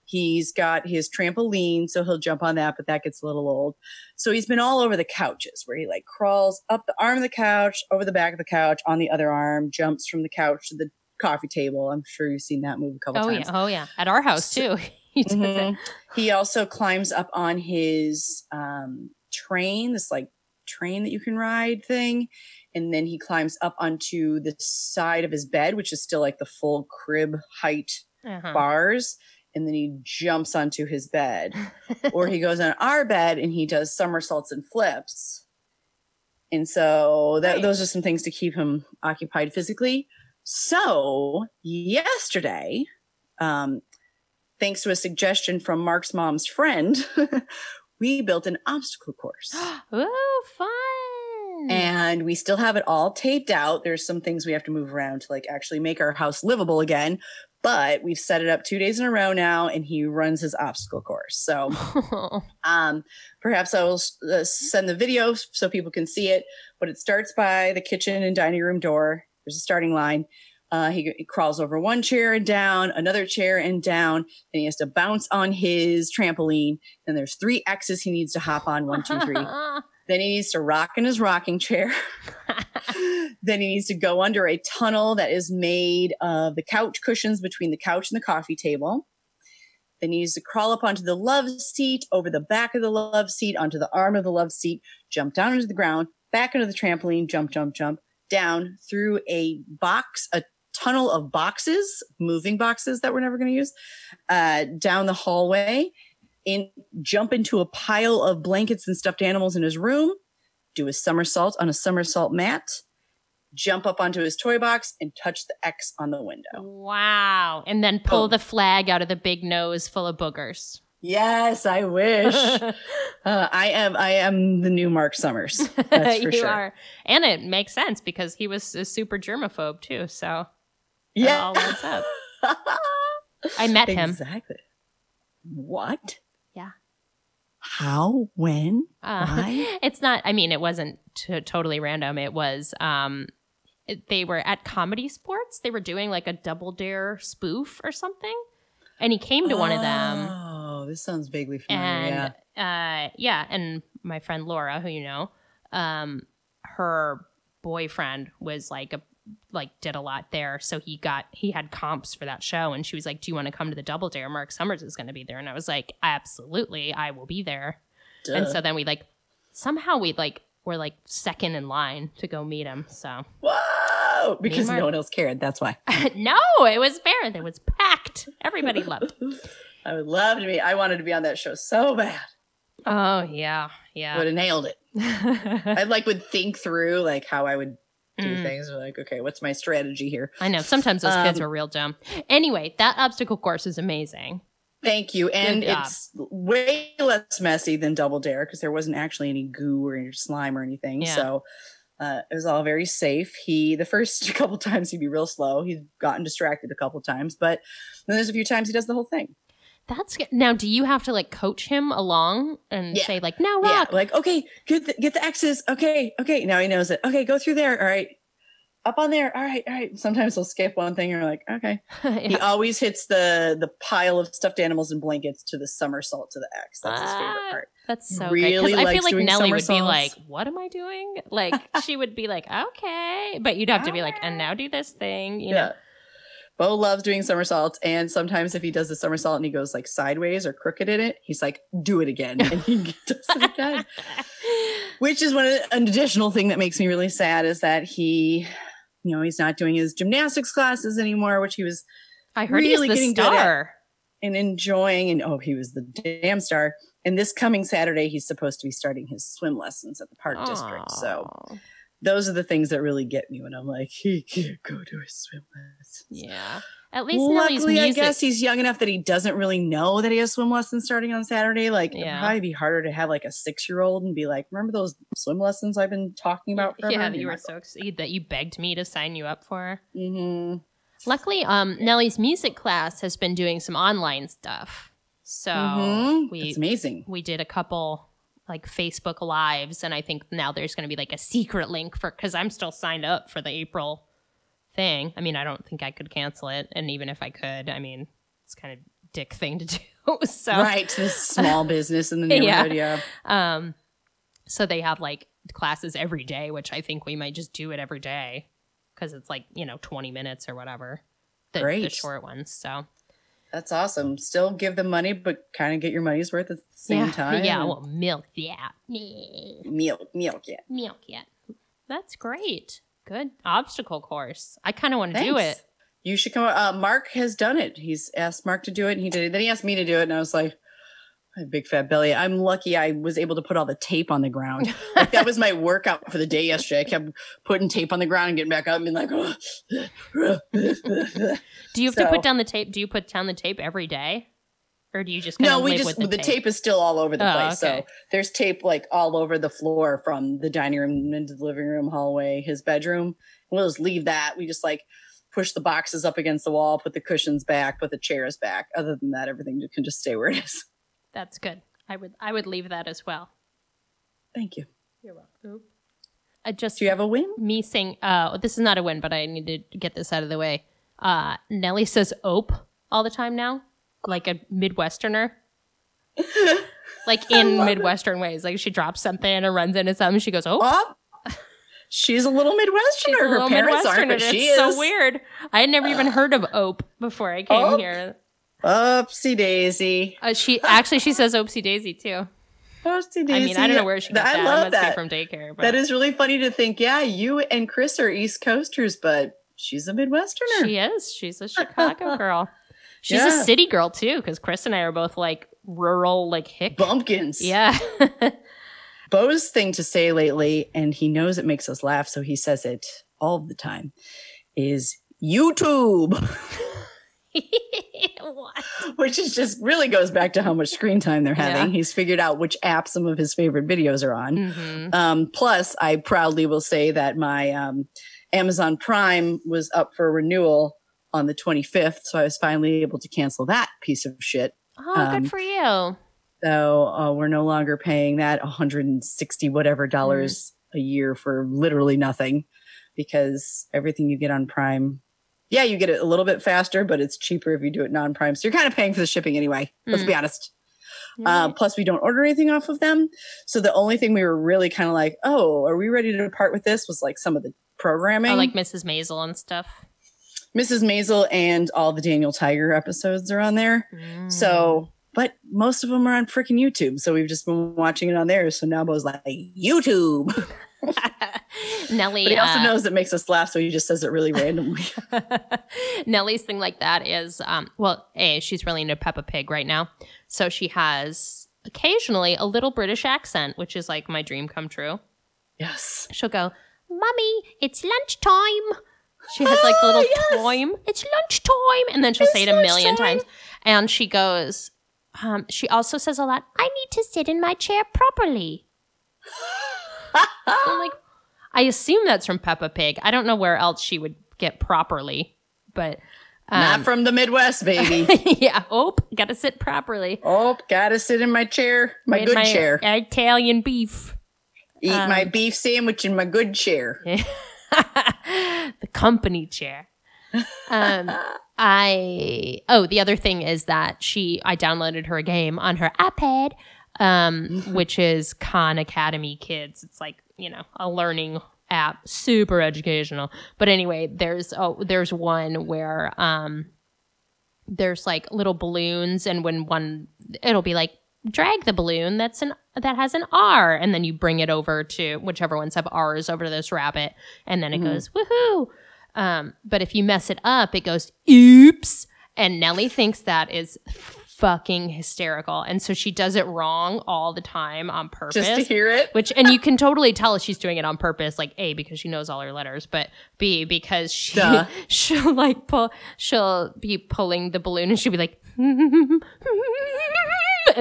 [SPEAKER 2] He's got his trampoline, so he'll jump on that, but that gets a little old. So he's been all over the couches where he like crawls up the arm of the couch, over the back of the couch, on the other arm, jumps from the couch to the coffee table. I'm sure you've seen that move a couple
[SPEAKER 1] oh,
[SPEAKER 2] times.
[SPEAKER 1] Yeah. Oh, yeah. At our house, too. (laughs) (laughs) he,
[SPEAKER 2] mm-hmm. he also climbs up on his um, train, this like train that you can ride thing. And then he climbs up onto the side of his bed, which is still like the full crib height uh-huh. bars and then he jumps onto his bed. (laughs) or he goes on our bed and he does somersaults and flips. And so that, those are some things to keep him occupied physically. So yesterday, um, thanks to a suggestion from Mark's mom's friend, (laughs) we built an obstacle course. (gasps)
[SPEAKER 1] Ooh, fun.
[SPEAKER 2] And we still have it all taped out. There's some things we have to move around to like actually make our house livable again but we've set it up two days in a row now and he runs his obstacle course so (laughs) um, perhaps i will uh, send the video so people can see it but it starts by the kitchen and dining room door there's a starting line uh, he, he, crawls over one chair and down another chair and down then he has to bounce on his trampoline Then there's three x's he needs to hop on one two three (laughs) then he needs to rock in his rocking chair. (laughs) then he needs to go under a tunnel that is made of the couch cushions between the couch and the coffee table. Then he needs to crawl up onto the love seat, over the back of the love seat, onto the arm of the love seat, jump down into the ground, back into the trampoline, jump, jump, jump, down through a box, a tunnel of boxes, moving boxes that we're never going to use, uh, down the hallway in jump into a pile of blankets and stuffed animals in his room, do a somersault on a somersault mat, jump up onto his toy box and touch the X on the window.
[SPEAKER 1] Wow. And then pull oh. the flag out of the big nose full of boogers.
[SPEAKER 2] Yes, I wish. (laughs) uh, I am. I am the new Mark Summers. (laughs) That's for
[SPEAKER 1] you
[SPEAKER 2] sure.
[SPEAKER 1] Are. And it makes sense because he was a super germaphobe too. So
[SPEAKER 2] yeah,
[SPEAKER 1] all adds up. (laughs) I met him.
[SPEAKER 2] Exactly. What? Yeah. How when uh, why (laughs)
[SPEAKER 1] it's not i mean it wasn't t- totally random it was um it, they were at ComedySportz they were doing like a double dare spoof or something and he came to oh, one of them
[SPEAKER 2] oh this sounds vaguely familiar
[SPEAKER 1] and yeah. uh yeah and my friend laura who you know um her boyfriend was like a like did a lot there. So he got he had comps for that show and she was like, "Do you want to come to the Double Dare? Mark Summers is going to be there." And I was like, "Absolutely, I will be there." Duh. And so then we like somehow we like were like second in line to go meet him. So
[SPEAKER 2] Whoa! Because Mark- no one else cared. That's why. (laughs)
[SPEAKER 1] no, it was fair. It was packed. Everybody (laughs) loved.
[SPEAKER 2] I would love to be. I wanted to be on that show so bad.
[SPEAKER 1] Oh yeah, yeah.
[SPEAKER 2] Would have nailed it. (laughs) I like would think through like how I would do mm. things. We're like, okay, what's my strategy here?
[SPEAKER 1] I know. Sometimes those um, kids are real dumb. Anyway, that obstacle course is amazing.
[SPEAKER 2] Thank you. And it's way less messy than Double Dare because there wasn't actually any goo or any slime or anything. Yeah. So uh, it was all very safe. He, the first (laughs) couple times, he'd be real slow. He's gotten distracted a couple times, but then there's a few times he does the whole thing.
[SPEAKER 1] That's good. Now, do you have to like coach him along and yeah. say like, now rock?
[SPEAKER 2] Yeah. Like, okay, get the, get the X's. Okay, okay. Now he knows it. Okay, go through there. All right, up on there. All right, all right. Sometimes he'll skip one thing. And you're like, okay. (laughs) yeah. He always hits the the pile of stuffed animals and blankets to the somersault to the X. That's his favorite ah, part.
[SPEAKER 1] That's so really I feel like Nellie would be like, "What am I doing?" Like she would be like, "Okay," but you'd have to be like, "And (laughs) now do this thing," you yeah. know.
[SPEAKER 2] Bo loves doing somersaults, and sometimes if he does the somersault and he goes like sideways or crooked in it, he's like, "Do it again," and he (laughs) does it again. Which is one an additional thing that makes me really sad is that he, you know, he's not doing his gymnastics classes anymore, which he was.
[SPEAKER 1] I heard really he's the star
[SPEAKER 2] and enjoying, and oh, he was the damn star. And this coming Saturday, he's supposed to be starting his swim lessons at the park Aww. district. So those are the things that really get me when I'm like, (laughs) he can't go to a swim lesson.
[SPEAKER 1] Yeah. At least
[SPEAKER 2] Luckily, I guess he's young enough that he doesn't really know that he has swim lessons starting on Saturday. Like, it'd probably be harder to have like a six year old and be like, "Remember those swim lessons I've been talking about?" Forever?
[SPEAKER 1] yeah, that you were so excited that you begged me to sign you up for.
[SPEAKER 2] Mm-hmm.
[SPEAKER 1] Luckily, um, Nellie's music class has been doing some online stuff. So
[SPEAKER 2] Mhm.
[SPEAKER 1] we
[SPEAKER 2] It's amazing.
[SPEAKER 1] we did a couple like Facebook lives, and I think now there's going to be like a secret link for because I'm still signed up for the April thing. I mean, I don't think I could cancel it, and even if I could, I mean, it's kind of dick thing to (laughs) do. so
[SPEAKER 2] Right, this small (laughs) business in the neighborhood. Yeah.
[SPEAKER 1] Um, so they have like classes every day, which I think we might just do it every day because it's like you know twenty minutes or whatever. The, the short ones. So
[SPEAKER 2] That's awesome. Still give them money, but kind of get your money's worth at the same
[SPEAKER 1] yeah, (laughs)
[SPEAKER 2] time.
[SPEAKER 1] yeah. Well, milk, yeah,
[SPEAKER 2] milk, milk, yeah.
[SPEAKER 1] milk, yeah. That's great. Good obstacle course. I kind of want to do it.
[SPEAKER 2] You should come. Uh, Mark has done it. He's asked Mark to do it, and he did it. Then he asked me to do it, and I was like, A big fat belly. I'm lucky I was able to put all the tape on the ground. (laughs) Like, that was my workout for the day yesterday. I kept putting tape on the ground and getting back up and being like, oh.
[SPEAKER 1] Do you have to put down the tape? Do you put down the tape every day, or do you just kind
[SPEAKER 2] no,
[SPEAKER 1] of
[SPEAKER 2] we just
[SPEAKER 1] with
[SPEAKER 2] the, tape. is still all over the
[SPEAKER 1] Oh,
[SPEAKER 2] place.
[SPEAKER 1] okay.
[SPEAKER 2] So there's tape like all over the floor from the dining room into the living room, hallway, his bedroom. We'll just leave that. We just like push the boxes up against the wall, put the cushions back, put the chairs back. Other than that, everything can just stay where it is.
[SPEAKER 1] That's good. I would I would leave that as well.
[SPEAKER 2] Thank you.
[SPEAKER 1] You're welcome. I just
[SPEAKER 2] Do you have a win?
[SPEAKER 1] me saying uh this is not a win, but I need to get this out of the way. Uh Nellie says ope all the time now, like a Midwesterner. (laughs) like in
[SPEAKER 2] love it.
[SPEAKER 1] Midwestern ways. Like she drops something or runs into something, she goes, Oh,
[SPEAKER 2] Oh, she's a little Midwesterner.
[SPEAKER 1] she's a
[SPEAKER 2] Her
[SPEAKER 1] little
[SPEAKER 2] parents aren't, but
[SPEAKER 1] Midwesterner.
[SPEAKER 2] she
[SPEAKER 1] It's
[SPEAKER 2] is.
[SPEAKER 1] so weird. I had never even heard of ope before I came
[SPEAKER 2] Ope?
[SPEAKER 1] here.
[SPEAKER 2] Oopsie daisy.
[SPEAKER 1] Uh, she actually she says oopsie daisy too.
[SPEAKER 2] Oopsie daisy.
[SPEAKER 1] I mean, I don't know where she got
[SPEAKER 2] I
[SPEAKER 1] that.
[SPEAKER 2] love that.
[SPEAKER 1] from daycare. But
[SPEAKER 2] That is really funny to think. Yeah, you and Chris are East Coasters, but she's a Midwesterner.
[SPEAKER 1] She is. She's a Chicago (laughs) girl. She's
[SPEAKER 2] Yeah.
[SPEAKER 1] a city girl too, because Chris and I are both like rural, like hick.
[SPEAKER 2] Bumpkins.
[SPEAKER 1] Yeah. (laughs)
[SPEAKER 2] Bo's thing to say lately, and he knows it makes us laugh, so he says it all the time, is YouTube? (laughs) (laughs) which is just really goes back to how much screen time they're having.
[SPEAKER 1] Yeah.
[SPEAKER 2] He's figured out which app some of his favorite videos are on.
[SPEAKER 1] Mhm.
[SPEAKER 2] Um, plus, I proudly will say that my um, Amazon Prime was up for renewal on the 25th, so I was finally able to cancel that piece of shit.
[SPEAKER 1] Oh,
[SPEAKER 2] Um,
[SPEAKER 1] good for you.
[SPEAKER 2] So uh, we're no longer paying that 160 whatever dollars a year for literally nothing, because everything you get on Prime, yeah, you get it a little bit faster, but it's cheaper if you do it non-Prime. So you're kind of paying for the shipping anyway. Let's
[SPEAKER 1] Mm.
[SPEAKER 2] be honest.
[SPEAKER 1] You're
[SPEAKER 2] Uh, plus, we don't order anything off of them. So the only thing we were really kind of like, oh, are we ready to part with this? Was like some of the programming,
[SPEAKER 1] oh, like Mrs. Maisel and stuff.
[SPEAKER 2] Mrs. Maisel and all the Daniel Tiger episodes are on there.
[SPEAKER 1] Mm.
[SPEAKER 2] So, but most of them are on freaking YouTube. So we've just been watching it on there. So now Bo's like, YouTube. (laughs) (laughs)
[SPEAKER 1] Nellie.
[SPEAKER 2] But he also
[SPEAKER 1] uh,
[SPEAKER 2] knows it makes us laugh. So he just says it really randomly. (laughs)
[SPEAKER 1] Nellie's thing like that is, um, well, a she's really into Peppa Pig right now, so she has occasionally a little British accent, which is like my dream come true.
[SPEAKER 2] yes.
[SPEAKER 1] She'll go, "Mummy, it's lunchtime." She has like the little
[SPEAKER 2] Yes.
[SPEAKER 1] time. It's lunchtime, and then she'll
[SPEAKER 2] It's
[SPEAKER 1] say it a million
[SPEAKER 2] lunchtime.
[SPEAKER 1] times. And she goes, um, she also says a lot. I need to sit in my chair properly. I'm like, I assume that's from Peppa Pig. I don't know where else she would get properly, but
[SPEAKER 2] Not
[SPEAKER 1] um,
[SPEAKER 2] from the Midwest, baby. (laughs)
[SPEAKER 1] yeah. Oh, gotta sit properly.
[SPEAKER 2] oh, gotta sit in my chair, my
[SPEAKER 1] Made
[SPEAKER 2] good chair.
[SPEAKER 1] Italian beef.
[SPEAKER 2] Eat
[SPEAKER 1] um,
[SPEAKER 2] my beef sandwich in my good chair. (laughs)
[SPEAKER 1] the company chair. Um, (laughs) I oh, the other thing is that she I downloaded her a game on her iPad, um, (laughs) which is Khan Academy Kids. It's like you know a learning app, super educational. But anyway, there's oh there's one where um there's like little balloons, and when one it'll be like drag the balloon that's an that has an R, and then you bring it over to whichever ones have R's over to this rabbit, and then it
[SPEAKER 2] Mhm.
[SPEAKER 1] goes woohoo. Um, but if you mess it up, it goes oops. And Nellie thinks that is fucking hysterical. And so she does it wrong all the time on purpose.
[SPEAKER 2] Just to hear it.
[SPEAKER 1] Which and you can totally tell she's doing it on purpose, like A, because she knows all her letters, but B, because she
[SPEAKER 2] Duh. (laughs)
[SPEAKER 1] she'll like pull she'll be pulling the balloon and she'll be like (laughs) and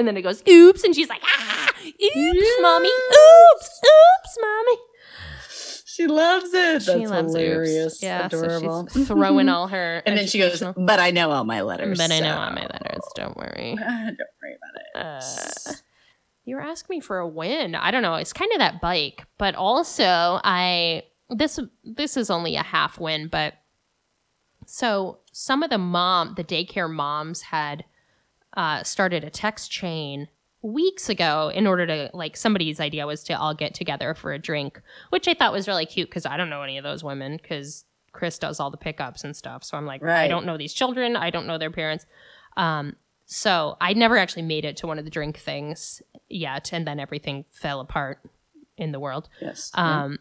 [SPEAKER 1] then it goes, oops, and she's like, ah, oops, mommy, oops, oops, mommy.
[SPEAKER 2] She loves it. That's
[SPEAKER 1] she loves
[SPEAKER 2] hilarious.
[SPEAKER 1] oops. Yeah,
[SPEAKER 2] Adorable.
[SPEAKER 1] so she's throwing (laughs) all her
[SPEAKER 2] and then she goes, but I know all my letters.
[SPEAKER 1] But I know all my letters, don't worry. (laughs)
[SPEAKER 2] Don't worry about it.
[SPEAKER 1] Uh, you were asking me for a win. I don't know. It's kind of that bike, but also I this this is only a half win, but so some of the mom, the daycare moms had uh, started a text chain weeks ago in order to like somebody's idea was to all get together for a drink, which I thought was really cute because I don't know any of those women because Chris does all the pickups and stuff. So I'm like, I don't know these children. I don't know their parents. Um, so I never actually made it to one of the drink things yet, and then everything fell apart in the world.
[SPEAKER 2] Yes.
[SPEAKER 1] Um,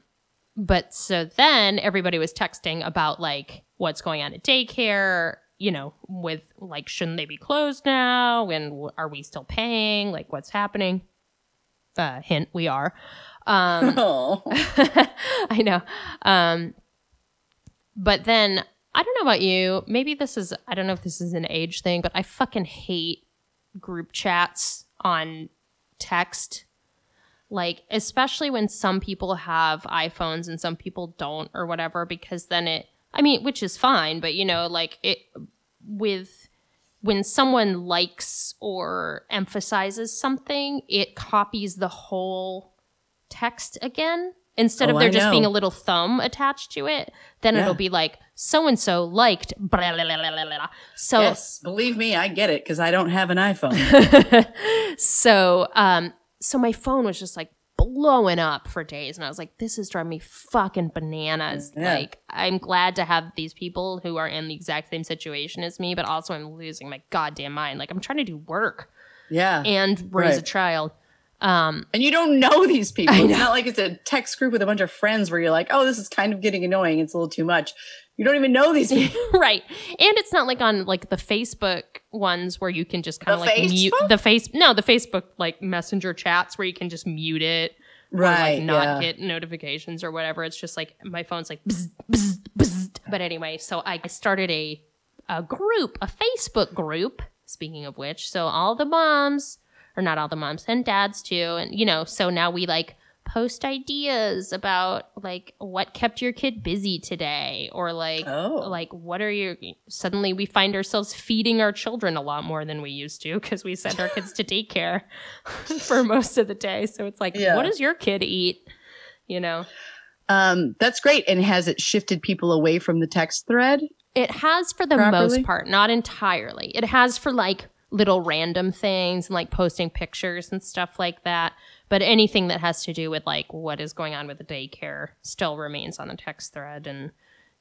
[SPEAKER 1] but so then everybody was texting about like what's going on at daycare, you know, with like, shouldn't they be closed now? And w- are we still paying? Like, what's happening? Uh, hint, we are. Um, (laughs)
[SPEAKER 2] oh. (laughs)
[SPEAKER 1] I know. Um, but then I don't know about you. Maybe this is, I don't know if this is an age thing, but I fucking hate group chats on text. Like, especially when some people have iPhones and some people don't or whatever, because then it, I mean, which is fine, but you know, like it, with, when someone likes or emphasizes something, it copies the whole text again instead
[SPEAKER 2] Oh,
[SPEAKER 1] of there
[SPEAKER 2] I
[SPEAKER 1] just being a little thumb attached to it. Then
[SPEAKER 2] Yeah.
[SPEAKER 1] it'll be like so and so liked. Blah, blah, blah. So
[SPEAKER 2] yes. Believe me, I get it because I don't have an iPhone. (laughs)
[SPEAKER 1] so um so my phone was just like blowing up for days and I was like this is driving me fucking bananas
[SPEAKER 2] Yeah.
[SPEAKER 1] like I'm glad to have these people who are in the exact same situation as me but also I'm losing my goddamn mind like I'm trying to do work
[SPEAKER 2] yeah.
[SPEAKER 1] and raise a child um
[SPEAKER 2] And you don't know these people.
[SPEAKER 1] I
[SPEAKER 2] It's not like it's a text group with a bunch of friends where you're like, oh, this is kind of getting annoying. It's a little too much. You don't even know these (laughs) people.
[SPEAKER 1] right and it's not like on like the facebook ones where you can just kind of like mute the face no the facebook like messenger chats where you can just mute it or
[SPEAKER 2] right.
[SPEAKER 1] like not
[SPEAKER 2] yeah.
[SPEAKER 1] get notifications or whatever it's just like my phone's like bzz, bzz, bzz. but anyway so i started a a group a facebook group speaking of which so all the moms or not all the moms and dads too and you know so now we like post ideas about like what kept your kid busy today or like
[SPEAKER 2] Oh.
[SPEAKER 1] like what are your suddenly we find ourselves feeding our children a lot more than we used to because we send our kids to daycare (laughs) for most of the day so it's like
[SPEAKER 2] Yeah.
[SPEAKER 1] what does your kid eat you know
[SPEAKER 2] Um, that's great. And has it shifted people away from the text thread?
[SPEAKER 1] it has for the
[SPEAKER 2] Properly?
[SPEAKER 1] most part not entirely it has for like little random things and like posting pictures and stuff like that but anything that has to do with like what is going on with the daycare still remains on the text thread and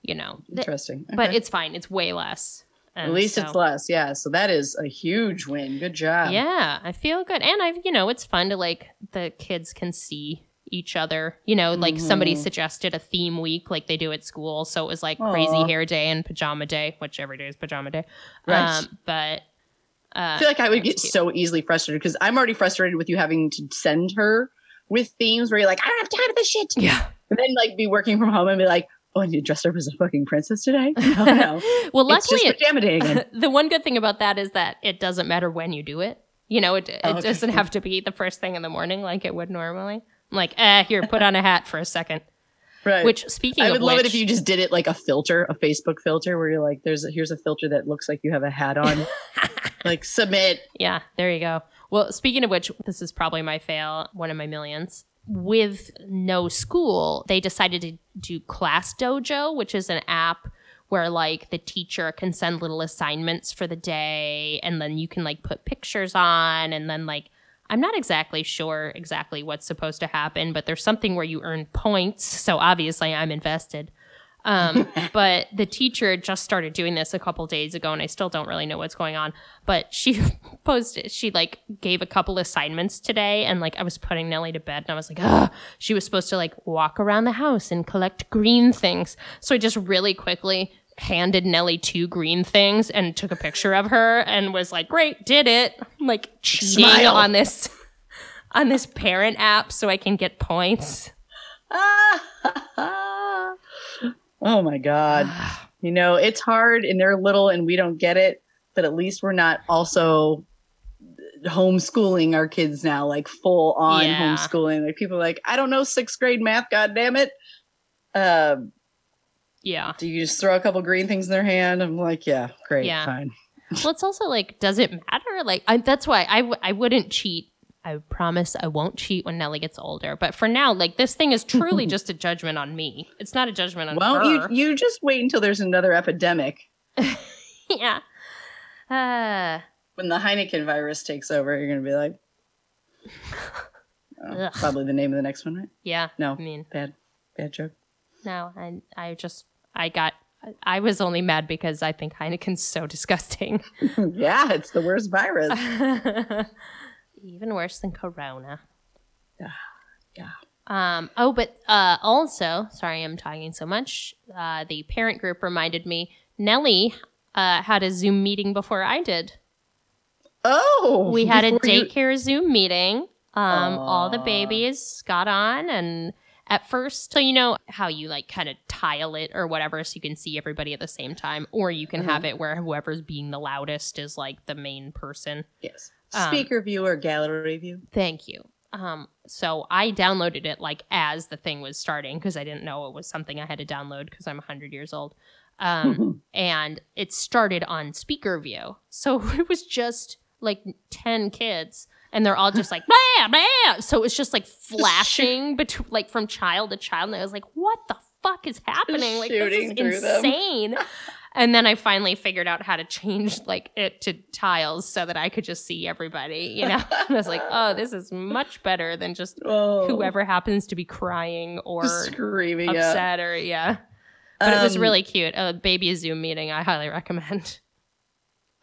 [SPEAKER 1] you know
[SPEAKER 2] Interesting.
[SPEAKER 1] but it's fine it's way less
[SPEAKER 2] at least
[SPEAKER 1] so-
[SPEAKER 2] it's less. Yeah. So that is a huge win. Good job.
[SPEAKER 1] Yeah, I feel good. And I've you know, it's fun to like the kids can see each other. You know, like somebody
[SPEAKER 2] Mhm.
[SPEAKER 1] suggested a theme week like they do at school. So it was like crazy hair day and pajama day, which every day is pajama day.
[SPEAKER 2] Right.
[SPEAKER 1] Um, but uh
[SPEAKER 2] I feel like I would get
[SPEAKER 1] cute.
[SPEAKER 2] so easily frustrated because I'm already frustrated with you having to send her with themes where you're like, I don't have time for this shit.
[SPEAKER 1] yeah.
[SPEAKER 2] And then like be working from home and be like, oh, and you dressed up as a fucking princess today? (laughs) No, no. (laughs)
[SPEAKER 1] well,
[SPEAKER 2] it's
[SPEAKER 1] luckily
[SPEAKER 2] just
[SPEAKER 1] it,
[SPEAKER 2] pajama day again.
[SPEAKER 1] the one good thing about that is that it doesn't matter when you do it. You know, it, it
[SPEAKER 2] Oh, okay.
[SPEAKER 1] doesn't have to be the first thing in the morning like it would normally. I'm like, eh, here, put on a hat for a second.
[SPEAKER 2] Right.
[SPEAKER 1] Which speaking
[SPEAKER 2] I would love it if you just did it like a filter, a Facebook filter, where you're like, "There's a, here's a filter that looks like you have a hat on." (laughs) like submit.
[SPEAKER 1] Yeah, there you go. Well, speaking of which, this is probably my fail, one of my millions. With no school, they decided to do Class Dojo, which is an app where like the teacher can send little assignments for the day and then you can like put pictures on and then like I'm not exactly sure exactly what's supposed to happen, but there's something where you earn points, so obviously I'm invested. Um, (laughs) but the teacher just started doing this a couple days ago, and I still don't really know what's going on. But she (laughs) posted, she like gave a couple assignments today, and like I was putting Nellie to bed, and I was like, ah, she was supposed to like walk around the house and collect green things. So I just really quickly handed Nellie two green things and took a picture of her and was like, "Great, did it!" I'm like cheating
[SPEAKER 2] Smile.
[SPEAKER 1] on this (laughs) on this parent app so I can get points. (laughs)
[SPEAKER 2] oh my god. (sighs) You know, it's hard and they're little and we don't get it, but at least we're not also homeschooling our kids now, like full on
[SPEAKER 1] Yeah.
[SPEAKER 2] homeschooling. Like people are like, I don't know sixth grade math, god damn it. Um,
[SPEAKER 1] Yeah.
[SPEAKER 2] do you just throw a couple green things in their hand? I'm like, yeah, great,
[SPEAKER 1] Yeah.
[SPEAKER 2] fine. (laughs)
[SPEAKER 1] Well, it's also like, does it matter? Like, I, that's why I, w- I wouldn't cheat. I promise I won't cheat when Nellie gets older. But for now, like, this thing is truly (laughs) just a judgment on me. It's not a judgment on
[SPEAKER 2] Well, you
[SPEAKER 1] her.
[SPEAKER 2] you just wait until there's another epidemic. (laughs)
[SPEAKER 1] yeah. Uh,
[SPEAKER 2] When the Heineken virus takes over, you're gonna be like, oh, probably the name of the next one, right?
[SPEAKER 1] yeah.
[SPEAKER 2] No,
[SPEAKER 1] I mean,
[SPEAKER 2] bad, bad joke.
[SPEAKER 1] no, I, I just, I got, I was only mad because I think Heineken's so (laughs) disgusting. (laughs)
[SPEAKER 2] yeah, it's the worst virus. (laughs)
[SPEAKER 1] Even worse than Corona.
[SPEAKER 2] Yeah. Yeah.
[SPEAKER 1] Um, oh, but uh, also, sorry, I'm talking so much. Uh, the parent group reminded me Nellie uh, had a Zoom meeting before I did.
[SPEAKER 2] Oh,
[SPEAKER 1] We had a
[SPEAKER 2] before you-
[SPEAKER 1] daycare Zoom meeting. Um, all the babies got on, and at first, so you know how you like kind of tile it or whatever, so you can see everybody at the same time, or you can
[SPEAKER 2] Mhm.
[SPEAKER 1] have it where whoever's being the loudest is like the main person.
[SPEAKER 2] yes,
[SPEAKER 1] um,
[SPEAKER 2] speaker view or gallery view.
[SPEAKER 1] Thank you. Um, so I downloaded it like as the thing was starting because I didn't know it was something I had to download because I'm 100 years old. Um, and it started on speaker view. So (laughs) it was just like 10 kids and they're all just like, blah, blah. So it was just like flashing (laughs) between like from child to child. And I was like, what the fuck is happening? Like, this
[SPEAKER 2] shooting
[SPEAKER 1] is insane. and then I finally figured out how to change like it to tiles so that I could just see everybody, you know? (laughs) I was like, oh, this is much better than just
[SPEAKER 2] oh,
[SPEAKER 1] whoever happens to be crying or
[SPEAKER 2] screaming up.
[SPEAKER 1] upset or yeah. But it was
[SPEAKER 2] Um,
[SPEAKER 1] really cute. A baby Zoom meeting, I highly recommend.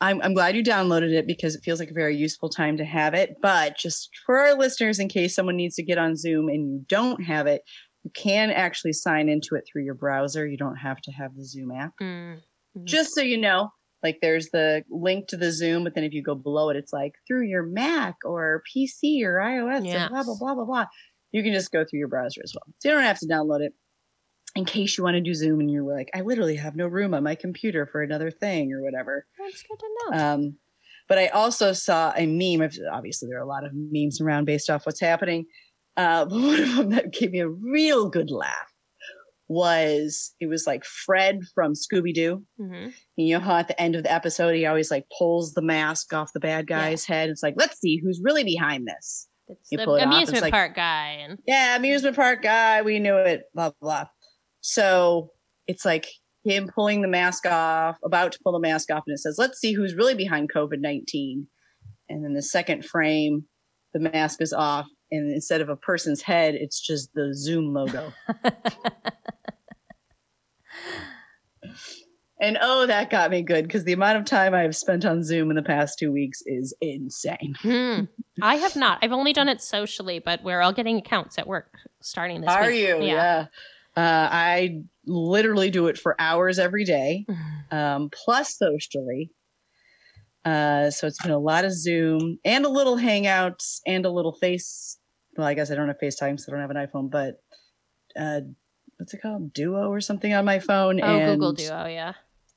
[SPEAKER 2] I'm, I'm glad you downloaded it because it feels like a very useful time to have it. But just for our listeners, in case someone needs to get on Zoom and you don't have it, you can actually sign into it through your browser. You don't have to have the Zoom app.
[SPEAKER 1] Mm. Mhm.
[SPEAKER 2] Just so you know, like there's the link to the Zoom, but then if you go below it, it's like through your Mac or PC or iOS or blah, blah, blah, blah, blah. You can just go through your browser as well. So you don't have to download it in case you want to do Zoom and you're like, I literally have no room on my computer for another thing or whatever.
[SPEAKER 1] That's good to know.
[SPEAKER 2] Um, but I also saw a meme. Obviously, there are a lot of memes around based off what's happening. Uh, (laughs) but one of them that gave me a real good laugh was it was like Fred from Scooby Doo.
[SPEAKER 1] Mhm.
[SPEAKER 2] You know how at the end of the episode he always like pulls the mask off the bad guy's head. It's like, let's see who's really behind this.
[SPEAKER 1] It's
[SPEAKER 2] You
[SPEAKER 1] the
[SPEAKER 2] pull it off, it's
[SPEAKER 1] amusement
[SPEAKER 2] like-
[SPEAKER 1] park guy. And
[SPEAKER 2] Yeah, amusement park guy. We knew it. Blah blah. So it's like him pulling the mask off, about to pull the mask off, and it says, "Let's see who's really behind COVID 19 And then the second frame, the mask is off, and instead of a person's head, it's just the Zoom logo. (laughs) and oh, that got me good because the amount of time I've spent on Zoom in the past two weeks is insane.
[SPEAKER 1] Hmm. I have not. I've only done it socially, but we're all getting accounts at work starting this
[SPEAKER 2] Are
[SPEAKER 1] week.
[SPEAKER 2] you? Yeah. Uh, I literally do it for hours every day, (sighs) um, plus socially. Uh, so it's been a lot of Zoom and a little Hangouts and a little Face. Well, I guess I don't have FaceTime, so I don't have an iPhone, but uh, what's it called? Duo or something on my phone.
[SPEAKER 1] Oh,
[SPEAKER 2] and,
[SPEAKER 1] Google Duo, yeah.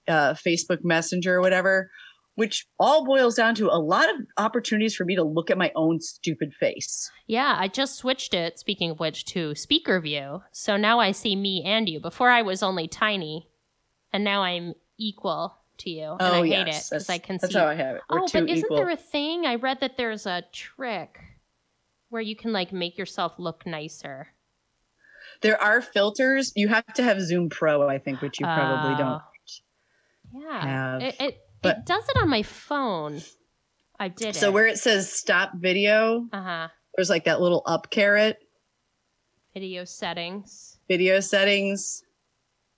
[SPEAKER 2] Uh, Facebook Messenger or whatever, which all boils down to a lot of opportunities for me to look at my own stupid face.
[SPEAKER 1] Yeah, I just switched it, speaking of which, to speaker view. So now I see me and you. Before I was only tiny, and now I'm equal to you. And oh, I hate it because
[SPEAKER 2] Oh, that's-
[SPEAKER 1] I can
[SPEAKER 2] That's
[SPEAKER 1] see.
[SPEAKER 2] how I have it. We're
[SPEAKER 1] oh, but isn't
[SPEAKER 2] equal.
[SPEAKER 1] there a thing? I read that there's a trick where you can like make yourself look nicer.
[SPEAKER 2] There are filters. You have to have Zoom Pro, I think, which you probably don't.
[SPEAKER 1] Oh. Yeah.
[SPEAKER 2] have,
[SPEAKER 1] It, it,
[SPEAKER 2] but-
[SPEAKER 1] it does it on my phone. I did
[SPEAKER 2] So
[SPEAKER 1] it.
[SPEAKER 2] where it says stop video,
[SPEAKER 1] uh huh.
[SPEAKER 2] there's like that little up caret.
[SPEAKER 1] Video settings.
[SPEAKER 2] video settings.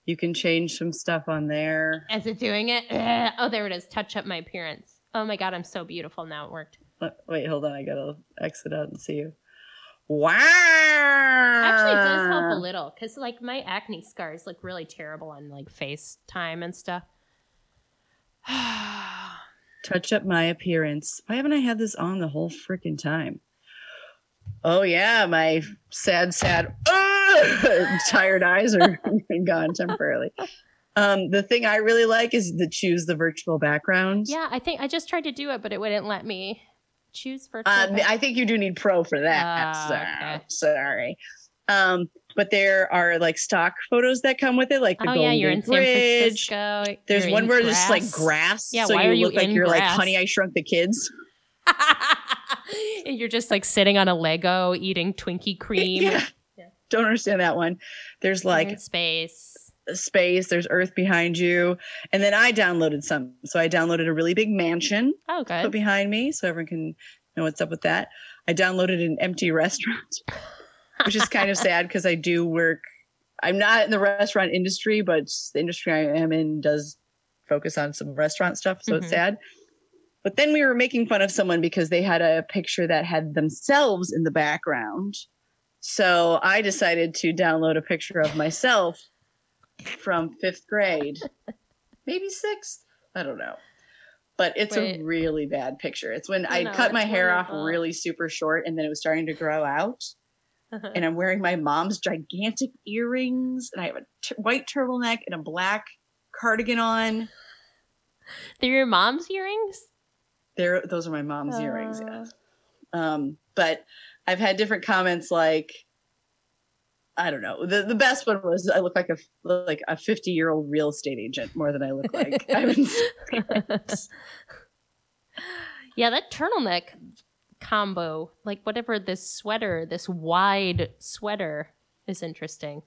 [SPEAKER 2] You can change some stuff on there.
[SPEAKER 1] Is it doing it? Ugh. Oh, there it is. Touch up my appearance. Oh my god, I'm so beautiful now. It worked.
[SPEAKER 2] Uh, Wait, hold on. I gotta exit out and see you. Wow.
[SPEAKER 1] Actually, it does help a little because like my acne scars look really terrible on like FaceTime and stuff. (sighs)
[SPEAKER 2] Touch up my appearance. Why haven't I had this on the whole freaking time? Oh yeah, my sad, sad, uh, (laughs) tired eyes are (laughs) gone temporarily. Um, the thing I really like is to choose the virtual background.
[SPEAKER 1] yeah, I think I just tried to do it, but it wouldn't let me choose virtual. Back-
[SPEAKER 2] I think you do need pro for that.
[SPEAKER 1] Ah,
[SPEAKER 2] so,
[SPEAKER 1] okay.
[SPEAKER 2] Sorry. Um, but there are like stock photos that come with it, like the
[SPEAKER 1] oh
[SPEAKER 2] Golden
[SPEAKER 1] yeah, you're in
[SPEAKER 2] Gate
[SPEAKER 1] San
[SPEAKER 2] Bridge.
[SPEAKER 1] Francisco.
[SPEAKER 2] There's one where there's like
[SPEAKER 1] grass. Yeah,
[SPEAKER 2] so
[SPEAKER 1] why
[SPEAKER 2] you
[SPEAKER 1] are you
[SPEAKER 2] look like you're like? Honey, I Shrunk the Kids.
[SPEAKER 1] and (laughs) (laughs) you're just like sitting on a Lego eating Twinkie cream.
[SPEAKER 2] Yeah.
[SPEAKER 1] Yeah.
[SPEAKER 2] Don't understand that one. There's like
[SPEAKER 1] space.
[SPEAKER 2] space. There's Earth behind you, and then I downloaded some. So I downloaded a really big mansion
[SPEAKER 1] Oh, good.
[SPEAKER 2] put behind me, so everyone can know what's up with that. I downloaded an empty restaurant, (laughs) which is kind of sad because I do work. I'm not in the restaurant industry, but the industry I am in does focus on some restaurant stuff, so
[SPEAKER 1] Mhm.
[SPEAKER 2] it's sad. But then we were making fun of someone because they had a picture that had themselves in the background. So I decided to download a picture of myself from fifth grade, maybe sixth. I don't know. But it's
[SPEAKER 1] Wait.
[SPEAKER 2] a really bad picture. It's when I cut my hair off really super short and then it was starting to grow out. (laughs) And I'm wearing my mom's gigantic earrings and I have a t- white turtleneck and a black cardigan on.
[SPEAKER 1] They're your mom's earrings?
[SPEAKER 2] There, those are my mom's earrings.
[SPEAKER 1] Uh.
[SPEAKER 2] Yeah. Um, but I've had different comments like, I don't know. The the best one was I look like a like a 50 year old real estate agent more than I look like. (laughs) (laughs)
[SPEAKER 1] Yeah, that turtleneck combo, like whatever this sweater, this wide sweater is interesting.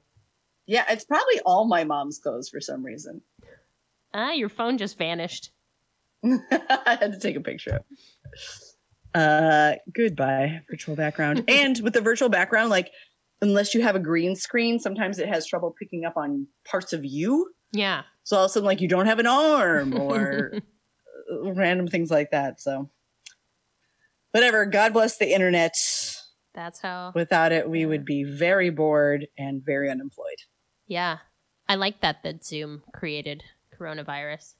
[SPEAKER 2] Yeah, it's probably all my mom's clothes for some reason.
[SPEAKER 1] Ah, your phone just vanished. (laughs)
[SPEAKER 2] I had to take a picture. Uh, goodbye, virtual background. (laughs) and with the virtual background, like, unless you have a green screen, sometimes it has trouble picking up on parts of you.
[SPEAKER 1] Yeah.
[SPEAKER 2] So all of a sudden, like, you don't have an arm (laughs) or uh, random things like that. So, whatever. God bless the internet.
[SPEAKER 1] That's how.
[SPEAKER 2] Without it, we would be very bored and very unemployed.
[SPEAKER 1] Yeah. I like that that Zoom created coronavirus.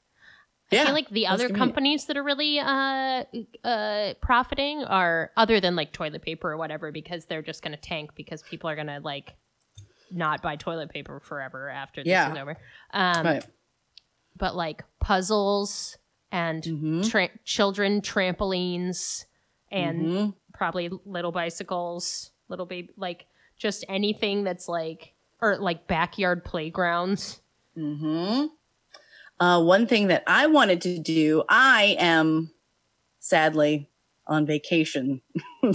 [SPEAKER 1] I
[SPEAKER 2] Yeah,
[SPEAKER 1] feel like the other companies that are really uh, uh, profiting are other than like toilet paper or whatever because they're just going to tank because people are going to like not buy toilet paper forever after this
[SPEAKER 2] Yeah.
[SPEAKER 1] is over. Um,
[SPEAKER 2] Right.
[SPEAKER 1] But like puzzles and
[SPEAKER 2] Mhm.
[SPEAKER 1] tra- children trampolines and
[SPEAKER 2] Mhm.
[SPEAKER 1] probably little bicycles, little baby, like just anything that's like, or like backyard playgrounds.
[SPEAKER 2] hmm Uh, one thing that I wanted to do, I am sadly on vacation (laughs)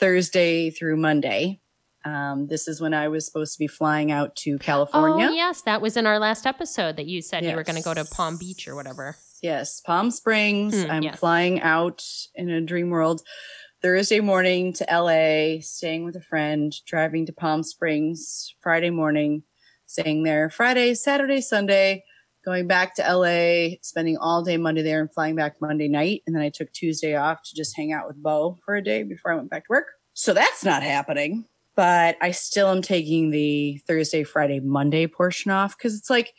[SPEAKER 2] Thursday through Monday. Um, this is when I was supposed to be flying out to California.
[SPEAKER 1] Oh, yes. That was in our last episode that you said you were going to go to Palm Beach or whatever.
[SPEAKER 2] Yes, Palm Springs.
[SPEAKER 1] Hmm,
[SPEAKER 2] I'm
[SPEAKER 1] yes.
[SPEAKER 2] flying out in a dream world Thursday morning to LA, staying with a friend, driving to Palm Springs Friday morning, staying there Friday, Saturday, Sunday, going back to LA, spending all day Monday there and flying back Monday night. And then I took Tuesday off to just hang out with Bo for a day before I went back to work. So that's not happening. But I still am taking the Thursday, Friday, Monday portion off because it's like,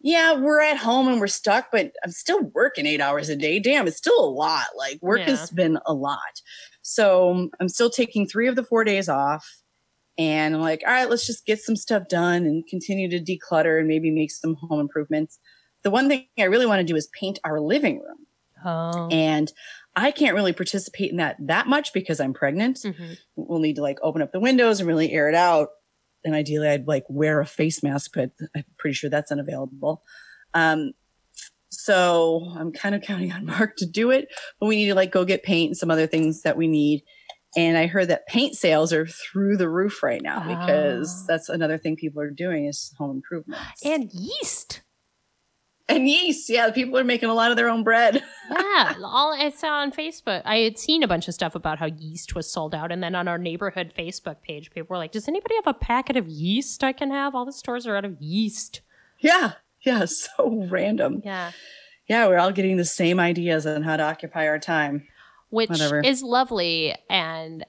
[SPEAKER 2] yeah, we're at home and we're stuck, but I'm still working eight hours a day. Damn, it's still a lot. Like work
[SPEAKER 1] Yeah.
[SPEAKER 2] has been a lot. So I'm still taking three of the four days off. And I'm like, all right, let's just get some stuff done and continue to declutter and maybe make some home improvements. The one thing I really want to do is paint our living room.
[SPEAKER 1] Oh.
[SPEAKER 2] And I can't really participate in that that much because I'm pregnant
[SPEAKER 1] Mhm.
[SPEAKER 2] we'll need to like open up the windows and really air it out. And ideally, I'd like wear a face mask, but I'm pretty sure that's unavailable. Um, so I'm kind of (laughs) counting on Mark to do it, but we need to like go get paint and some other things that we need. And I heard that paint sales are through the roof right now because
[SPEAKER 1] Ah.
[SPEAKER 2] that's another thing people are doing is home improvements
[SPEAKER 1] And yeast.
[SPEAKER 2] And yeast. Yeah, people are making a lot of their own bread. (laughs)
[SPEAKER 1] Yeah, all I saw on Facebook, I had seen a bunch of stuff about how yeast was sold out, and then on our neighborhood Facebook page, people were like, "Does anybody have a packet of yeast I can have? All the stores are out of yeast."
[SPEAKER 2] yeah, yeah, (laughs) so random.
[SPEAKER 1] Yeah,
[SPEAKER 2] Yeah, we're all getting the same ideas on how to occupy our time.
[SPEAKER 1] which
[SPEAKER 2] Whatever.
[SPEAKER 1] is lovely, and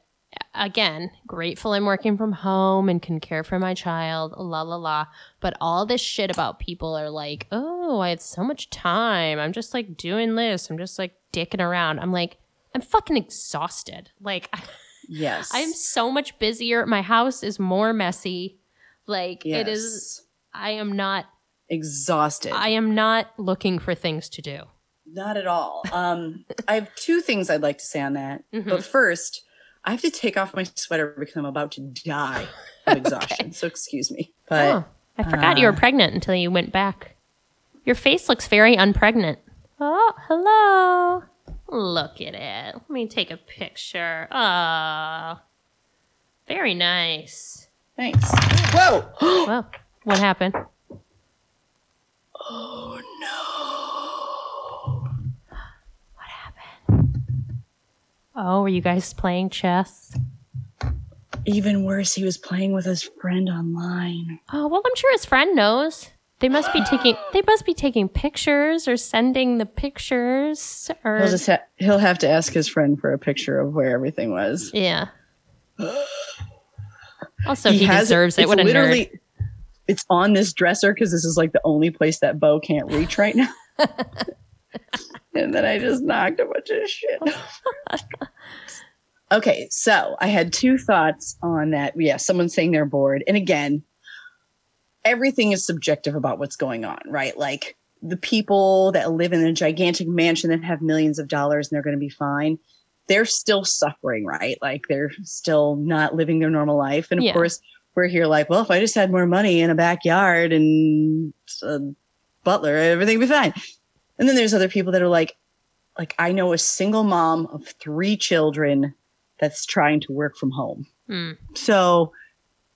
[SPEAKER 1] again, grateful I'm working from home and can care for my child, la la la. But all this shit about people are like, oh, I have so much time. I'm just like doing this. I'm just like dicking around. I'm like, I'm fucking exhausted. Like, (laughs)
[SPEAKER 2] Yes.
[SPEAKER 1] I'm so much busier. My house is more messy. Like,
[SPEAKER 2] yes.
[SPEAKER 1] it is, I am not,
[SPEAKER 2] exhausted.
[SPEAKER 1] I am not looking for things to do.
[SPEAKER 2] Not at all. Um, I have two things I'd like to say on that.
[SPEAKER 1] Mhm.
[SPEAKER 2] But first, I have to take off my sweater because I'm about to die (laughs) of exhaustion. So excuse me. But
[SPEAKER 1] oh, I forgot you were
[SPEAKER 2] uh,
[SPEAKER 1] pregnant until you went back. Your face looks very unpregnant. Oh, hello. Look at it. Let me take a picture. Oh, very nice.
[SPEAKER 2] thanks. Whoa. (gasps)
[SPEAKER 1] Well, what happened?
[SPEAKER 2] oh
[SPEAKER 1] What Oh, were you guys playing chess?
[SPEAKER 2] Even worse, he was playing with his friend online.
[SPEAKER 1] Oh, well, I'm sure his friend knows. They must be taking. (gasps) They must be taking pictures or sending the pictures or.
[SPEAKER 2] He'll just ha- he'll have to ask his friend for a picture of where everything was.
[SPEAKER 1] Yeah. (gasps) Also, he,
[SPEAKER 2] has
[SPEAKER 1] deserves it.
[SPEAKER 2] It's
[SPEAKER 1] What a nerd.
[SPEAKER 2] literally, It's on this dresser because this is like the only place that Bo can't reach right now. (laughs) and then I just knocked a bunch of shit. okay, so I had two thoughts on that. Yeah, someone saying they're bored. And again, everything is subjective about what's going on, right? Like the people that live in a gigantic mansion that have millions of dollars and they're going to be fine. They're still suffering, right? Like they're still not living their normal life. And of
[SPEAKER 1] Yeah.
[SPEAKER 2] course, we're here like, well, if I just had more money in a backyard and a butler, everything would be fine. And then there's other people that are like, like I know a single mom of three children that's trying to work from home.
[SPEAKER 1] Hmm.
[SPEAKER 2] So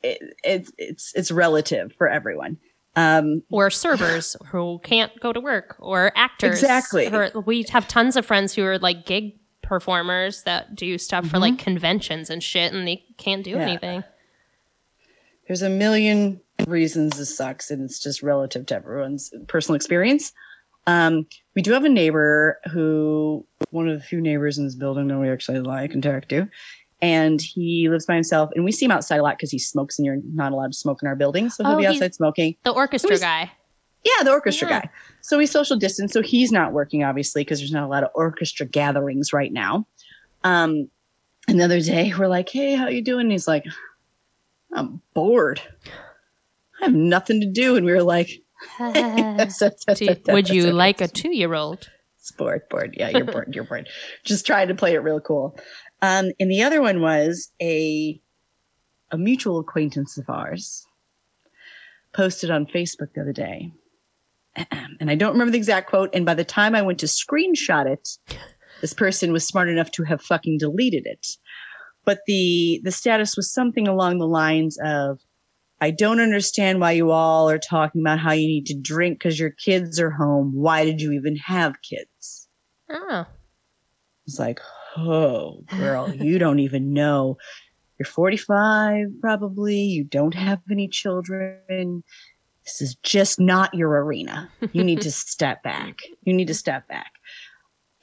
[SPEAKER 2] it, it's it's it's relative for everyone. Um,
[SPEAKER 1] or servers who can't go to work or actors
[SPEAKER 2] Exactly.
[SPEAKER 1] are- we have tons of friends who are like gig performers that do stuff for like conventions and shit and they can't do
[SPEAKER 2] Mm-hmm. Yeah.
[SPEAKER 1] anything
[SPEAKER 2] there's a million reasons this sucks, and it's just relative to everyone's personal experience. Um, we do have a neighbor who, one of the few neighbors in this building that we actually like and talk to, and he lives by himself. And we see him outside a lot because he smokes, and you're not allowed to smoke in our building, so he'll
[SPEAKER 1] Oh,
[SPEAKER 2] be outside smoking.
[SPEAKER 1] the orchestra guy
[SPEAKER 2] Yeah, the orchestra
[SPEAKER 1] Yeah.
[SPEAKER 2] guy. So he's social distance, so he's not working obviously because there's not a lot of orchestra gatherings right now. Um, and the other day we're like, "Hey, how you doing?" And he's like, "I'm bored. I have nothing to do." And we were like, (laughs) (laughs)
[SPEAKER 1] Would you like a two-year-old
[SPEAKER 2] bored? Bored. Yeah, you're bored. You're bored. (laughs) Just trying to play it real cool. Um, and the other one was a a mutual acquaintance of ours posted on Facebook the other day. (clears throat) And I don't remember the exact quote. And by the time I went to screenshot it, this person was smart enough to have fucking deleted it. But the the status was something along the lines of I don't understand why you all are talking about how you need to drink because your kids are home. Why did you even have kids?
[SPEAKER 1] oh
[SPEAKER 2] It's like, oh, girl, you (laughs) don't even know. You're 45, probably. You don't have any children. This is just not your arena. You need to (laughs) step back. You need to step back.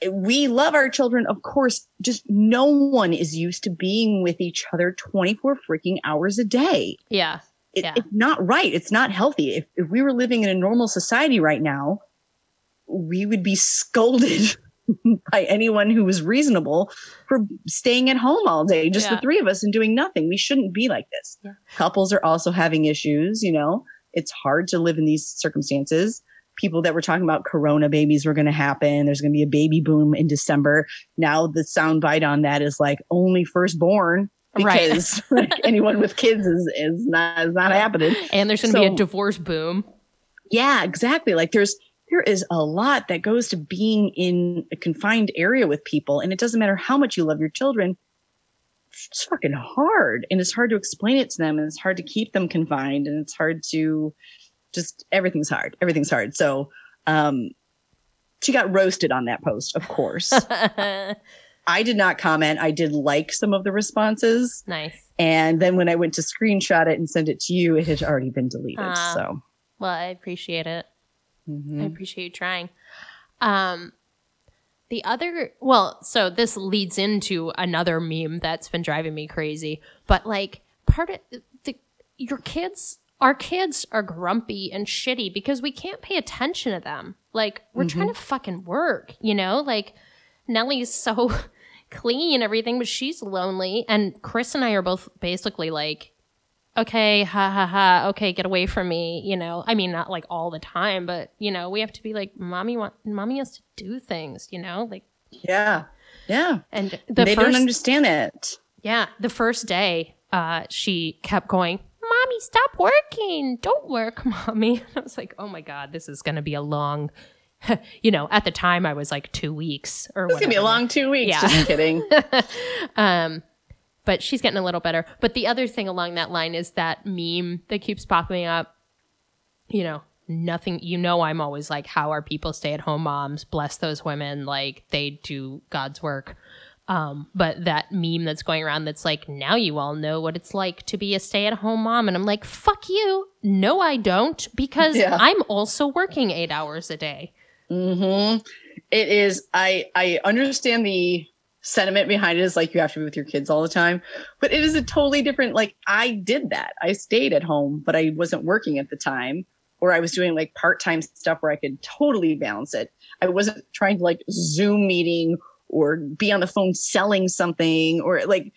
[SPEAKER 2] We love our children, of course. Just no one is used to being with each other 24 freaking hours a day.
[SPEAKER 1] yeah
[SPEAKER 2] It,
[SPEAKER 1] Yeah.
[SPEAKER 2] It's not right. It's not healthy. If, if we were living in a normal society right now, we would be scolded (laughs) by anyone who was reasonable for staying at home all day, just
[SPEAKER 1] Yeah.
[SPEAKER 2] the three of us and doing nothing. We shouldn't be like this.
[SPEAKER 1] Yeah.
[SPEAKER 2] Couples are also having issues, you know. It's hard to live in these circumstances. People that were talking about corona babies were going to happen. There's going to be a baby boom in December. Now the soundbite on that is like only firstborn
[SPEAKER 1] Right. (laughs)
[SPEAKER 2] like, anyone with kids is, is not is not happening.
[SPEAKER 1] and there's gonna be a divorce boom
[SPEAKER 2] Yeah, exactly. Like there's there is a lot that goes to being in a confined area with people, and it doesn't matter how much you love your children. It's fucking hard, and it's hard to explain it to them, and it's hard to keep them confined, and it's hard to just everything's hard. Everything's hard. So, um, she got roasted on that post, of course. (laughs) I did not comment. I did like some of the responses,
[SPEAKER 1] nice
[SPEAKER 2] and then when I went to screenshot it and send it to you, it had already been deleted.
[SPEAKER 1] Ah.
[SPEAKER 2] so.
[SPEAKER 1] well i appreciate it I
[SPEAKER 2] mhm.
[SPEAKER 1] appreciate you trying. Um, The other, well, so this leads into another meme that's been driving me crazy. But like, part of the your kids, our kids are grumpy and shitty because we can't pay attention to them. Like, we're trying to fucking work, you know? Like, Nellie's so (laughs) clean and everything, but she's lonely. And Chris and I are both basically like, okay, ha ha ha, okay, get away from me, you know. I mean, not like all the time, but you know, we have to be like, mommy want, mommy has to do things, you know, like.
[SPEAKER 2] Yeah. Yeah.
[SPEAKER 1] And the
[SPEAKER 2] they
[SPEAKER 1] first,
[SPEAKER 2] don't understand it.
[SPEAKER 1] yeah, the first day, uh, she kept going, "Mommy, stop working! Don't work, (laughs) mommy." And I was like, "Oh my god, this is going to be a long." (laughs) you know, at the time I was like two weeks or
[SPEAKER 2] It's gonna be a long two weeks.
[SPEAKER 1] Yeah.
[SPEAKER 2] Just kidding. (laughs)
[SPEAKER 1] um, but she's getting a little better. But the other thing along that line is that meme that keeps popping up. You know, nothing. You know, I'm always like, how are people stay at home moms? Bless those women. Like they do God's work. Um, but that meme that's going around that's like, now you all know what it's like to be a stay at home mom. And I'm like, fuck you. No, I don't, because
[SPEAKER 2] Yeah.
[SPEAKER 1] I'm also working eight hours a day.
[SPEAKER 2] Hmm It is. I I understand the sentiment behind it is like you have to be with your kids all the time, but it is a totally different. Like I did that. I stayed at home, but I wasn't working at the time, or I was doing like part time stuff where I could totally balance it. I wasn't trying to like Zoom meeting or be on the phone selling something or like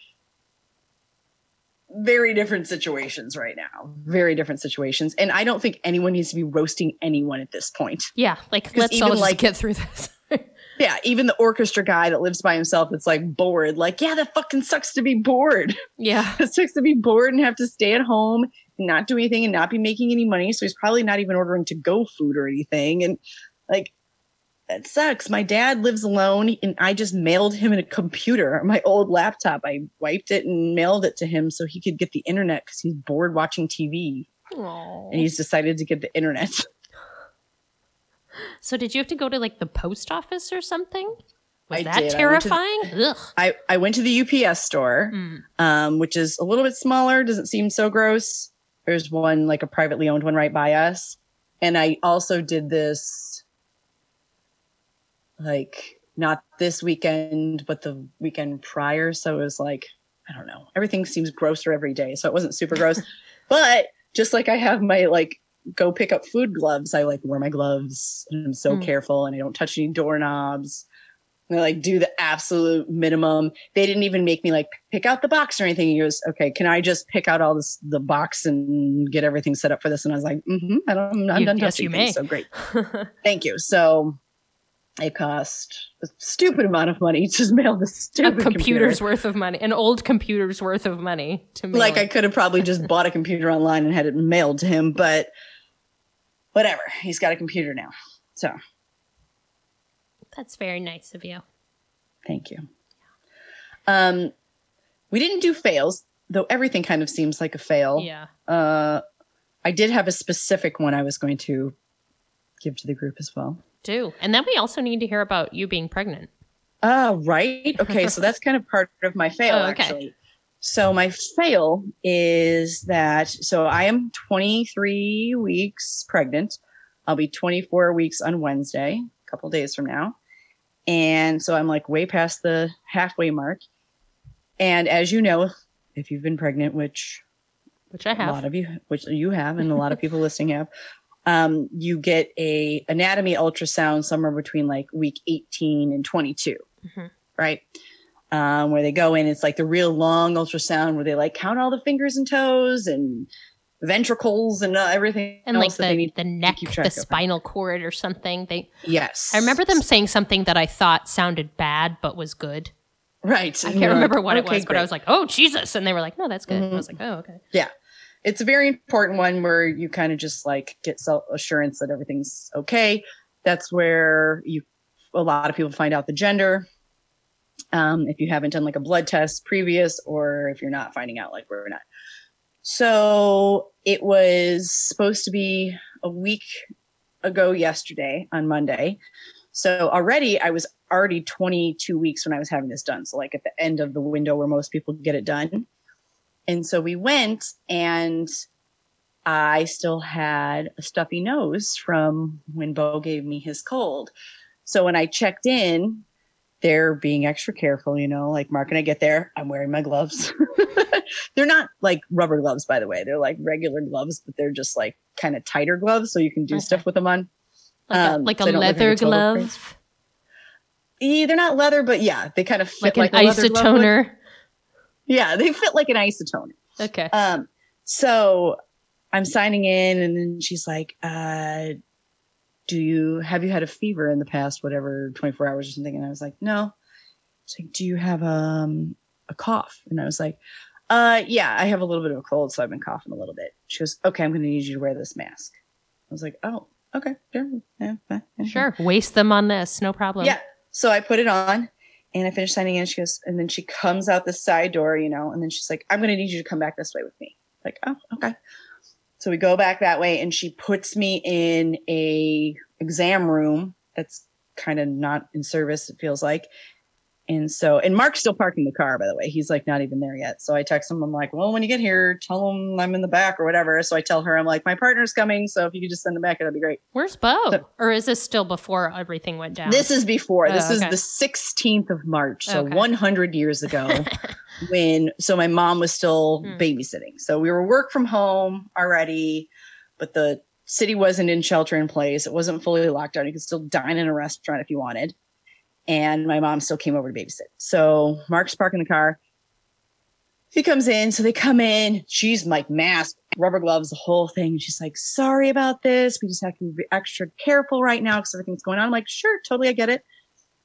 [SPEAKER 2] very different situations right now. Very different situations, and I don't think anyone needs to be roasting anyone at this point.
[SPEAKER 1] Yeah. Like, let's
[SPEAKER 2] even,
[SPEAKER 1] all just
[SPEAKER 2] like-
[SPEAKER 1] get through this. (laughs)
[SPEAKER 2] Yeah, even the orchestra guy that lives by himself that's like bored. Like, yeah, that fucking sucks to be bored.
[SPEAKER 1] yeah. (laughs)
[SPEAKER 2] it sucks to be bored and have to stay at home and not do anything and not be making any money. So he's probably not even ordering to go food or anything. And like, that sucks. My dad lives alone and I just mailed him a computer, my old laptop. I wiped it and mailed it to him so he could get the internet because he's bored watching TV
[SPEAKER 1] Aw.
[SPEAKER 2] and he's decided to get the internet. (laughs)
[SPEAKER 1] So did you have to go to like the post office or something? Was
[SPEAKER 2] I
[SPEAKER 1] that
[SPEAKER 2] did. I went the-
[SPEAKER 1] terrifying?
[SPEAKER 2] I, I went to the UPS store.
[SPEAKER 1] Mm.
[SPEAKER 2] um, which is a little bit smaller, doesn't seem so gross. There's one like a privately owned one right by us. And I also did this like not this weekend, but the weekend prior. So it was like, I don't know. Everything seems grosser every day. So it wasn't super gross. (laughs) but just like I have my like go pick up food gloves, I like wear my gloves and I'm so
[SPEAKER 1] Mm.
[SPEAKER 2] careful and I don't touch any doorknobs. And I like do the absolute minimum. They didn't even make me like pick out the box or anything. He goes, "Okay, can I just pick out all this the box and get everything set up for this?" And I was like, mm-hmm, "I don't, I'm
[SPEAKER 1] You-
[SPEAKER 2] done
[SPEAKER 1] yes,
[SPEAKER 2] touching
[SPEAKER 1] you
[SPEAKER 2] things,
[SPEAKER 1] may.
[SPEAKER 2] So great, (laughs) thank you." So it cost a stupid amount of money to just (laughs) mail the
[SPEAKER 1] a
[SPEAKER 2] stupid
[SPEAKER 1] computer's
[SPEAKER 2] computer.
[SPEAKER 1] worth of money, an old computer's worth of money to mail
[SPEAKER 2] Like I could have probably just (laughs) bought a computer online and had it mailed to him, but whatever. He's got a computer now, so
[SPEAKER 1] That's very nice of you.
[SPEAKER 2] Thank you. Um, we didn't do fails, though everything kind of seems like a fail.
[SPEAKER 1] Yeah.
[SPEAKER 2] Uh, I did have a specific one I was going to give to the group as well.
[SPEAKER 1] Do. And then we also need to hear about you being pregnant.
[SPEAKER 2] Ah, right. Okay, so that's kind of part of my (laughs) fail,
[SPEAKER 1] Oh, okay.
[SPEAKER 2] actually. So my fail is that so I am 23 weeks pregnant. I'll be 24 weeks on Wednesday, a couple days from now. And so I'm like way past the halfway mark. And as you know, if you've been pregnant, which
[SPEAKER 1] Which I have,
[SPEAKER 2] a lot of you which you have and a lot of people (laughs) listening have um, you get a anatomy ultrasound somewhere between like week 18 and 22
[SPEAKER 1] Mhm.
[SPEAKER 2] right um, where they go in it's like the real long ultrasound where they like count all the fingers and toes and ventricles and uh, everything
[SPEAKER 1] And like the,
[SPEAKER 2] need
[SPEAKER 1] the neck, the spinal cord or something. They
[SPEAKER 2] yes
[SPEAKER 1] I remember them saying something that I thought sounded bad but was good.
[SPEAKER 2] right
[SPEAKER 1] I can't
[SPEAKER 2] you're like,
[SPEAKER 1] remember what it
[SPEAKER 2] "Okay,
[SPEAKER 1] was, but I was like, "Oh Jesus!" And they were like, "No, that's good." I
[SPEAKER 2] Mhm.
[SPEAKER 1] was like, "Oh, okay."
[SPEAKER 2] It's a very important one where you kind of just like get self assurance that everything's okay. That's where you a lot of people find out the gender. Um, if you haven't done like a blood test previous, or if you're not finding out like we're not. So it was supposed to be a week ago yesterday on Monday. So already I was already 22 weeks when I was having this done. So like at the end of the window where most people get it done. And so we went and I still had a stuffy nose from when Bo gave me his cold. So when I checked in, they're being extra careful, you know, like Mark and I get there, I'm wearing my gloves. (laughs) they're not like rubber gloves, by the way. They're like regular gloves, but they're just like kind of tighter gloves. So you can do
[SPEAKER 1] Okay.
[SPEAKER 2] stuff with them on.
[SPEAKER 1] Like a,
[SPEAKER 2] Um,
[SPEAKER 1] like
[SPEAKER 2] so
[SPEAKER 1] a
[SPEAKER 2] they like
[SPEAKER 1] leather
[SPEAKER 2] a
[SPEAKER 1] glove.
[SPEAKER 2] Eh, they're not leather, but yeah, they kind of fit
[SPEAKER 1] like,
[SPEAKER 2] like,
[SPEAKER 1] an
[SPEAKER 2] leather
[SPEAKER 1] isotoner.
[SPEAKER 2] Yeah, they fit like an isotoner.
[SPEAKER 1] Okay.
[SPEAKER 2] Um, so I'm signing in, and then she's like, uh, "Do you have you had a fever in the past, whatever, 24 hours or something?" And I was like, "No." She's like, "Do you have um a cough?" And I was like, "Uh, yeah, I have a little bit of a cold, so I've been coughing a little bit." She goes, "Okay, I'm going to need you to wear this mask." I was like, "Oh, okay, sure, yeah, fine,
[SPEAKER 1] Sure. Waste them on this. No problem.
[SPEAKER 2] yeah. So I put it on and I finished signing in. She goes, and then she comes out the side door, you know, and then she's like, I'm going to need you to come back this way with me. Like, oh, okay. So we go back that way and she puts me in a exam room that's kind of not in service, it feels like. And so, and Mark's still parking the car, by the way. He's like not even there yet. So I text him, I'm like, well, when you get here, tell him I'm in the back or whatever. So I tell her, I'm like, my partner's coming. So if you could just send him back, that'd be great.
[SPEAKER 1] Where's Bo?
[SPEAKER 2] So-
[SPEAKER 1] or is this still before everything went down?
[SPEAKER 2] This is before. This
[SPEAKER 1] Oh,
[SPEAKER 2] is the 16th of March, so
[SPEAKER 1] Okay.
[SPEAKER 2] 100 years ago, (laughs) when so my mom was still
[SPEAKER 1] Hmm.
[SPEAKER 2] babysitting. So we were work from home already, but the city wasn't in shelter in place. It wasn't fully locked down. You could still dine in a restaurant if you wanted. And my mom still came over to babysit. So Mark's parking the car. He comes in, so they come in. She's like mask, rubber gloves, the whole thing. She's like, "Sorry about this. We just have to be extra careful right now because everything's going on." I'm like, "Sure, totally, I get it."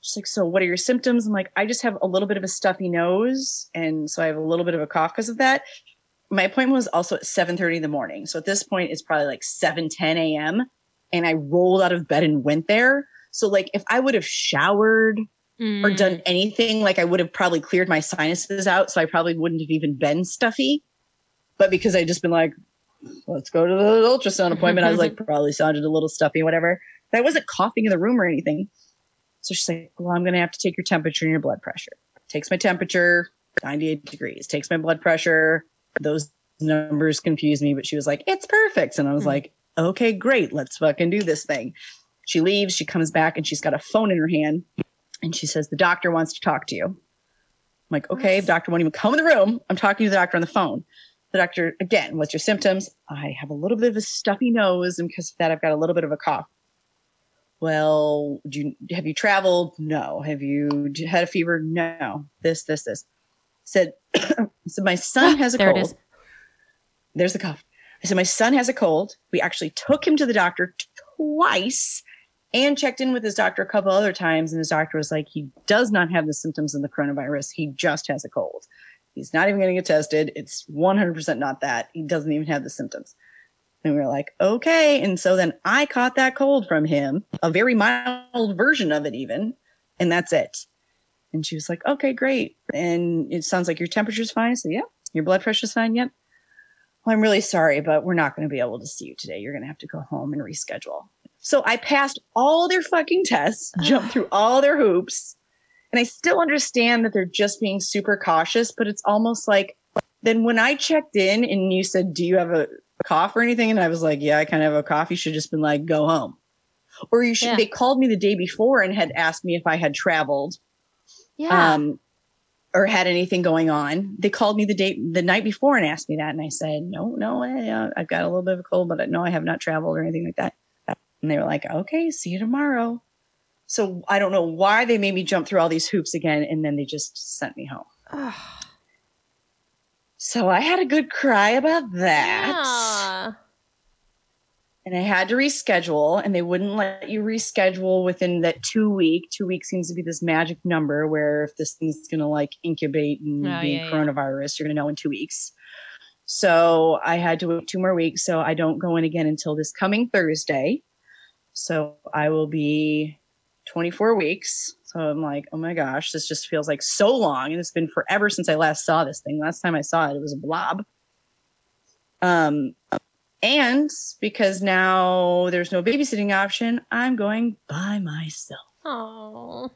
[SPEAKER 2] She's like, "So, what are your symptoms?" I'm like, "I just have a little bit of a stuffy nose, and so I have a little bit of a cough because of that." My appointment was also at 7:30 in the morning, so at this point, it's probably like 7:10 a.m. And I rolled out of bed and went there. So, like, if I would have showered or
[SPEAKER 1] Mm.
[SPEAKER 2] done anything, like I would have probably cleared my sinuses out. So I probably wouldn't have even been stuffy. But because I just been like, let's go to the ultrasound appointment, I was like, (laughs) probably sounded a little stuffy, whatever. But I wasn't coughing in the room or anything. So she's like, well, I'm going to have to take your temperature and your blood pressure. Takes my temperature, 98 degrees. Takes my blood pressure. Those numbers confused me, but she was like, it's perfect. And I was
[SPEAKER 1] Mhm.
[SPEAKER 2] like, okay, great. Let's fucking do this thing. She leaves. She comes back and she's got a phone in her hand. And she says, The doctor wants to talk to you. I'm like, okay, the doctor won't even come in the room. I'm talking to the doctor on the phone. The doctor, again, what's your symptoms? I have a little bit of a stuffy nose, and because of that, I've got a little bit of a cough. Well, do you, have you traveled? No. Have you had a fever? No. This, this, this. Said, (clears throat) so my son has a
[SPEAKER 1] There it
[SPEAKER 2] cold.
[SPEAKER 1] is.
[SPEAKER 2] There's the cough. I said, My son has a cold. We actually took him to the doctor twice and checked in with his doctor a couple other times. And his doctor was like, He does not have the symptoms of the coronavirus. He just has a cold. He's not even going to get tested. It's 100% not that. He doesn't even have the symptoms. And we were like, okay. And so then I caught that cold from him, a very mild version of it, even. And that's it. And she was like, okay, great. And it sounds like your temperature's fine. So, yeah, your blood pressure's fine. Yep. Well, I'm really sorry, but we're not going to be able to see you today. You're going to have to go home and reschedule. So I passed all their fucking tests, (sighs) jumped through all their hoops, and I still understand that they're just being super cautious, but it's almost like then when I checked in and you said, Do you have a cough or anything? And I was like, Yeah, I kind of have a cough. You should just been like, Go home. Or you should,
[SPEAKER 1] Yeah.
[SPEAKER 2] they called me the day before and had asked me if I had traveled
[SPEAKER 1] Yeah.
[SPEAKER 2] um, or had anything going on. They called me the day, the night before and asked me that. And I said, No, no, I, uh, I've got a little bit of a cold, but no, I have not traveled or anything like that. And they were like, Okay, see you tomorrow. So I don't know why they made me jump through all these hoops again, and then they just sent me home. So I had a good cry about that.
[SPEAKER 1] Yeah.
[SPEAKER 2] And I had to reschedule, and they wouldn't let you reschedule within that two week. Two weeks seems to be this magic number where if this thing's going to like incubate and
[SPEAKER 1] Oh,
[SPEAKER 2] be
[SPEAKER 1] yeah, yeah.
[SPEAKER 2] coronavirus, you're going to know in two weeks. So I had to wait two more weeks. So I don't go in again until this coming Thursday. So I will be 24 weeks. So I'm like, oh my gosh, this just feels like so long. And it's been forever since I last saw this thing. Last time I saw it, it was a blob. Um, and because now there's no babysitting option, I'm going by myself.
[SPEAKER 1] Oh.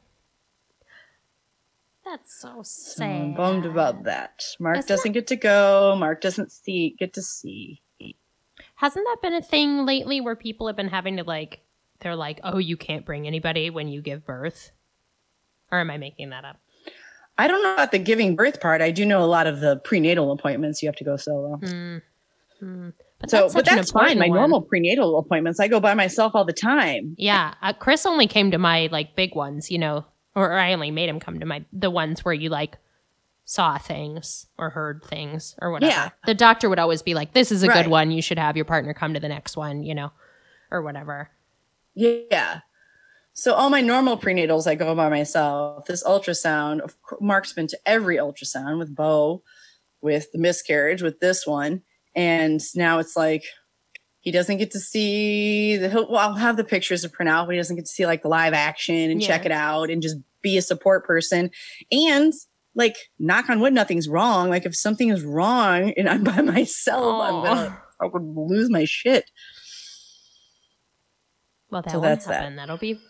[SPEAKER 1] That's so
[SPEAKER 2] So
[SPEAKER 1] sad.
[SPEAKER 2] I'm bummed about that. Mark
[SPEAKER 1] Isn't
[SPEAKER 2] doesn't get to go. Mark doesn't see get to see.
[SPEAKER 1] Hasn't that been a thing lately where people have been having to like they're like, "Oh, you can't bring anybody when you give birth?" Or am I making that up?
[SPEAKER 2] I don't know about the giving birth part. I do know a lot of the prenatal appointments you have to go solo.
[SPEAKER 1] Mm. Mm. But
[SPEAKER 2] So,
[SPEAKER 1] that's
[SPEAKER 2] but that's fine. My
[SPEAKER 1] one.
[SPEAKER 2] normal prenatal appointments, I go by myself all the time.
[SPEAKER 1] Yeah, uh, Chris only came to my like big ones, you know, or I only made him come to my the ones where you like saw things or heard things or whatever.
[SPEAKER 2] Yeah.
[SPEAKER 1] The doctor would always be like, "This is a
[SPEAKER 2] Right.
[SPEAKER 1] good one. You should have your partner come to the next one," you know, or whatever.
[SPEAKER 2] Yeah. So all my normal prenatals, I go by myself. This ultrasound, of Mark's been to every ultrasound with Bo, with the miscarriage, with this one, and now it's like he doesn't get to see the. He'll, well, I'll have the pictures to print out, but he doesn't get to see like the live action and check it out and just be a support person. And like, knock on wood, nothing's wrong. Like if something is wrong and I'm by (laughs) myself, I'm gonna I would lose my shit.
[SPEAKER 1] Well, that
[SPEAKER 2] So
[SPEAKER 1] won't
[SPEAKER 2] that's that.
[SPEAKER 1] happen. That'll be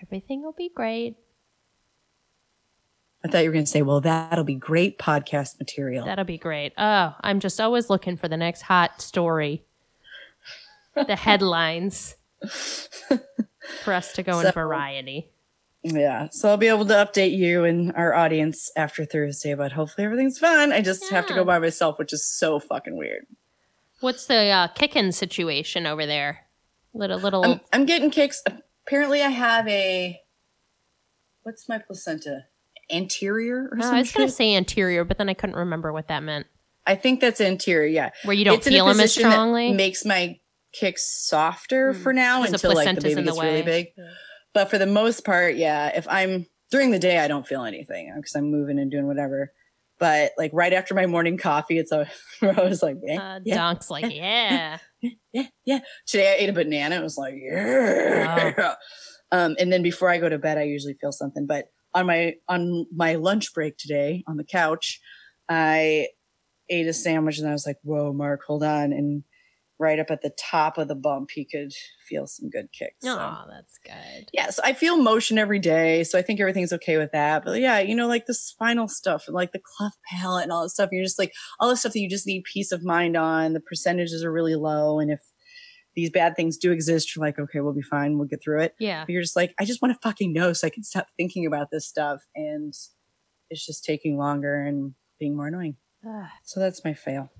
[SPEAKER 1] everything will be great.
[SPEAKER 2] I thought you were going to say, well, that'll be great podcast material.
[SPEAKER 1] That'll be great. Oh, I'm just always looking for the next hot story. the (laughs) headlines (laughs) for us to go in
[SPEAKER 2] So-
[SPEAKER 1] variety.
[SPEAKER 2] yeah. So I'll be able to update you and our audience after Thursday, but hopefully everything's fine. I just have to go by myself, which is so fucking weird.
[SPEAKER 1] What's the uh, kicking situation over there? Little little
[SPEAKER 2] I'm, I'm getting kicks. Apparently, I have a, what's my placenta? Anterior or
[SPEAKER 1] No, I was gonna say anterior, but then I couldn't remember what that meant.
[SPEAKER 2] I think that's anterior. Yeah.
[SPEAKER 1] Where you don't
[SPEAKER 2] It's in a
[SPEAKER 1] feel them as
[SPEAKER 2] position that
[SPEAKER 1] strongly.
[SPEAKER 2] Makes my kicks softer
[SPEAKER 1] Hmm.
[SPEAKER 2] for now until like the
[SPEAKER 1] placenta's
[SPEAKER 2] baby
[SPEAKER 1] in the
[SPEAKER 2] gets really
[SPEAKER 1] way.
[SPEAKER 2] big. But for the most part, yeah, if I'm during the day, I don't feel anything because I'm moving and doing whatever. But like right after my morning coffee, it's a, (laughs) I was like, eh,
[SPEAKER 1] Uh,
[SPEAKER 2] yeah,
[SPEAKER 1] Donk's like, (laughs) yeah. (laughs)
[SPEAKER 2] yeah, yeah. Today I ate a banana. It was like, yeah. Um, and then before I go to bed, I usually feel something. But on my on my lunch break today on the couch, I ate a sandwich and I was like, whoa, Mark, hold on. And right up at the top of the bump, he could feel some good kicks. so.
[SPEAKER 1] Oh, that's good.
[SPEAKER 2] yeah, so I feel motion every day, so I think everything's okay with that. But yeah, you know, like the spinal stuff and like the cleft palate and all that stuff. You're just like all the stuff that you just need peace of mind on. The percentages are really low, and if these bad things do exist, you're like, okay, we'll be fine, we'll get through it.
[SPEAKER 1] Yeah.
[SPEAKER 2] But you're just like, I just want to fucking know so I can stop thinking about this stuff, and it's just taking longer and being more annoying.
[SPEAKER 1] Ugh.
[SPEAKER 2] So that's my fail.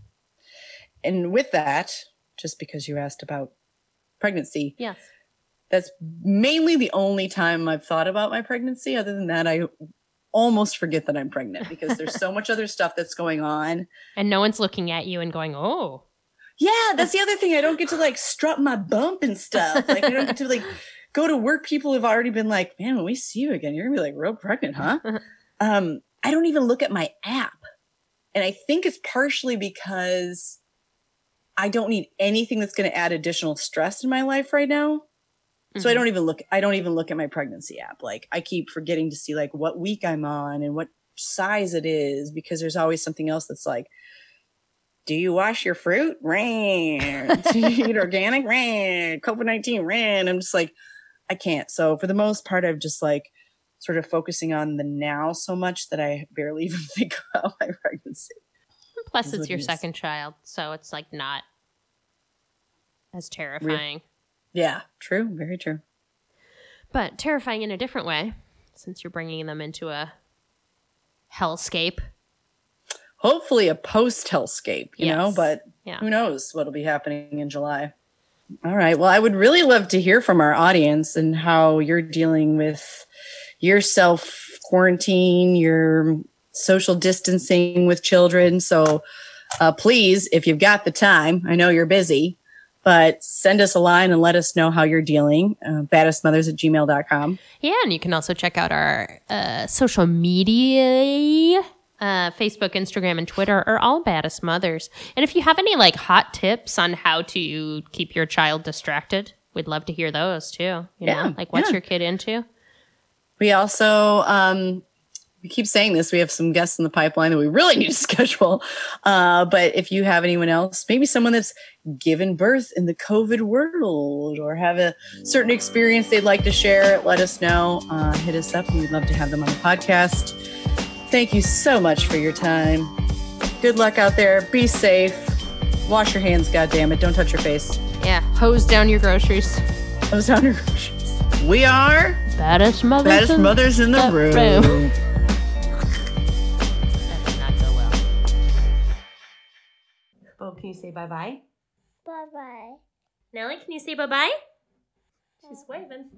[SPEAKER 2] And with that, just because you asked about pregnancy,
[SPEAKER 1] yes.
[SPEAKER 2] that's mainly the only time I've thought about my pregnancy. Other than that, I almost forget that I'm pregnant because there's so much other stuff that's going on. (laughs)
[SPEAKER 1] And no one's looking at you and going, oh.
[SPEAKER 2] Yeah, that's the other thing. I don't get to like strut my bump and stuff. Like I don't get to like go to work. People have already been like, "Man, when we see you again, you're gonna be like real pregnant, huh?" (laughs) um, I don't even look at my app, and I think it's partially because I don't need anything that's going to add additional stress in my life right now. So I
[SPEAKER 1] Mhm.
[SPEAKER 2] don't even look I don't even look at my pregnancy app. Like I keep forgetting to see like what week I'm on and what size it is because there's always something else that's like do you wash your fruit? Ran. Do you eat organic? Ran. COVID 19 ran. I'm just like, I can't. So for the most part, I'm just like sort of focusing on the now so much that I barely (laughs) even think about my pregnancy.
[SPEAKER 1] Plus, it's your second child, so it's like not as terrifying,
[SPEAKER 2] Yeah, true. Very true.
[SPEAKER 1] but terrifying in a different way, since you're bringing them into a hellscape.
[SPEAKER 2] Hopefully a post hellscape, you know, but
[SPEAKER 1] Yeah.
[SPEAKER 2] who knows what'll be happening in July. All right. Well, I would really love to hear from our audience and how you're dealing with your self quarantine, your social distancing with children. So uh, please, if you've got the time, I know you're busy, but send us a line and let us know how you're dealing. Uh, baddestmothers at gmail.com.
[SPEAKER 1] Yeah, and you can also check out our uh, social media. Uh, Facebook, Instagram, and Twitter are all baddest mothers. And if you have any like hot tips on how to keep your child distracted, we'd love to hear those too. You
[SPEAKER 2] Yeah,
[SPEAKER 1] know, like what's
[SPEAKER 2] yeah.
[SPEAKER 1] your kid into?
[SPEAKER 2] We also um, we keep saying this. We have some guests in the pipeline that we really need to (laughs) schedule. Uh, but if you have anyone else, maybe someone that's given birth in the COVID world or have a certain experience they'd like to share, let us know. Uh, hit us up. We'd love to have them on the podcast. Thank you so much for your time. Good luck out there. Be safe. Wash your hands, God damn it! Don't touch your face.
[SPEAKER 1] Yeah, hose down your groceries.
[SPEAKER 2] Those down your groceries. We are
[SPEAKER 1] baddest mothers.
[SPEAKER 2] Baddest
[SPEAKER 1] in-
[SPEAKER 2] mothers in the room.
[SPEAKER 1] room.
[SPEAKER 3] Can you say bye bye?
[SPEAKER 4] Bye bye.
[SPEAKER 1] Nellie, can you say bye bye? She's waving.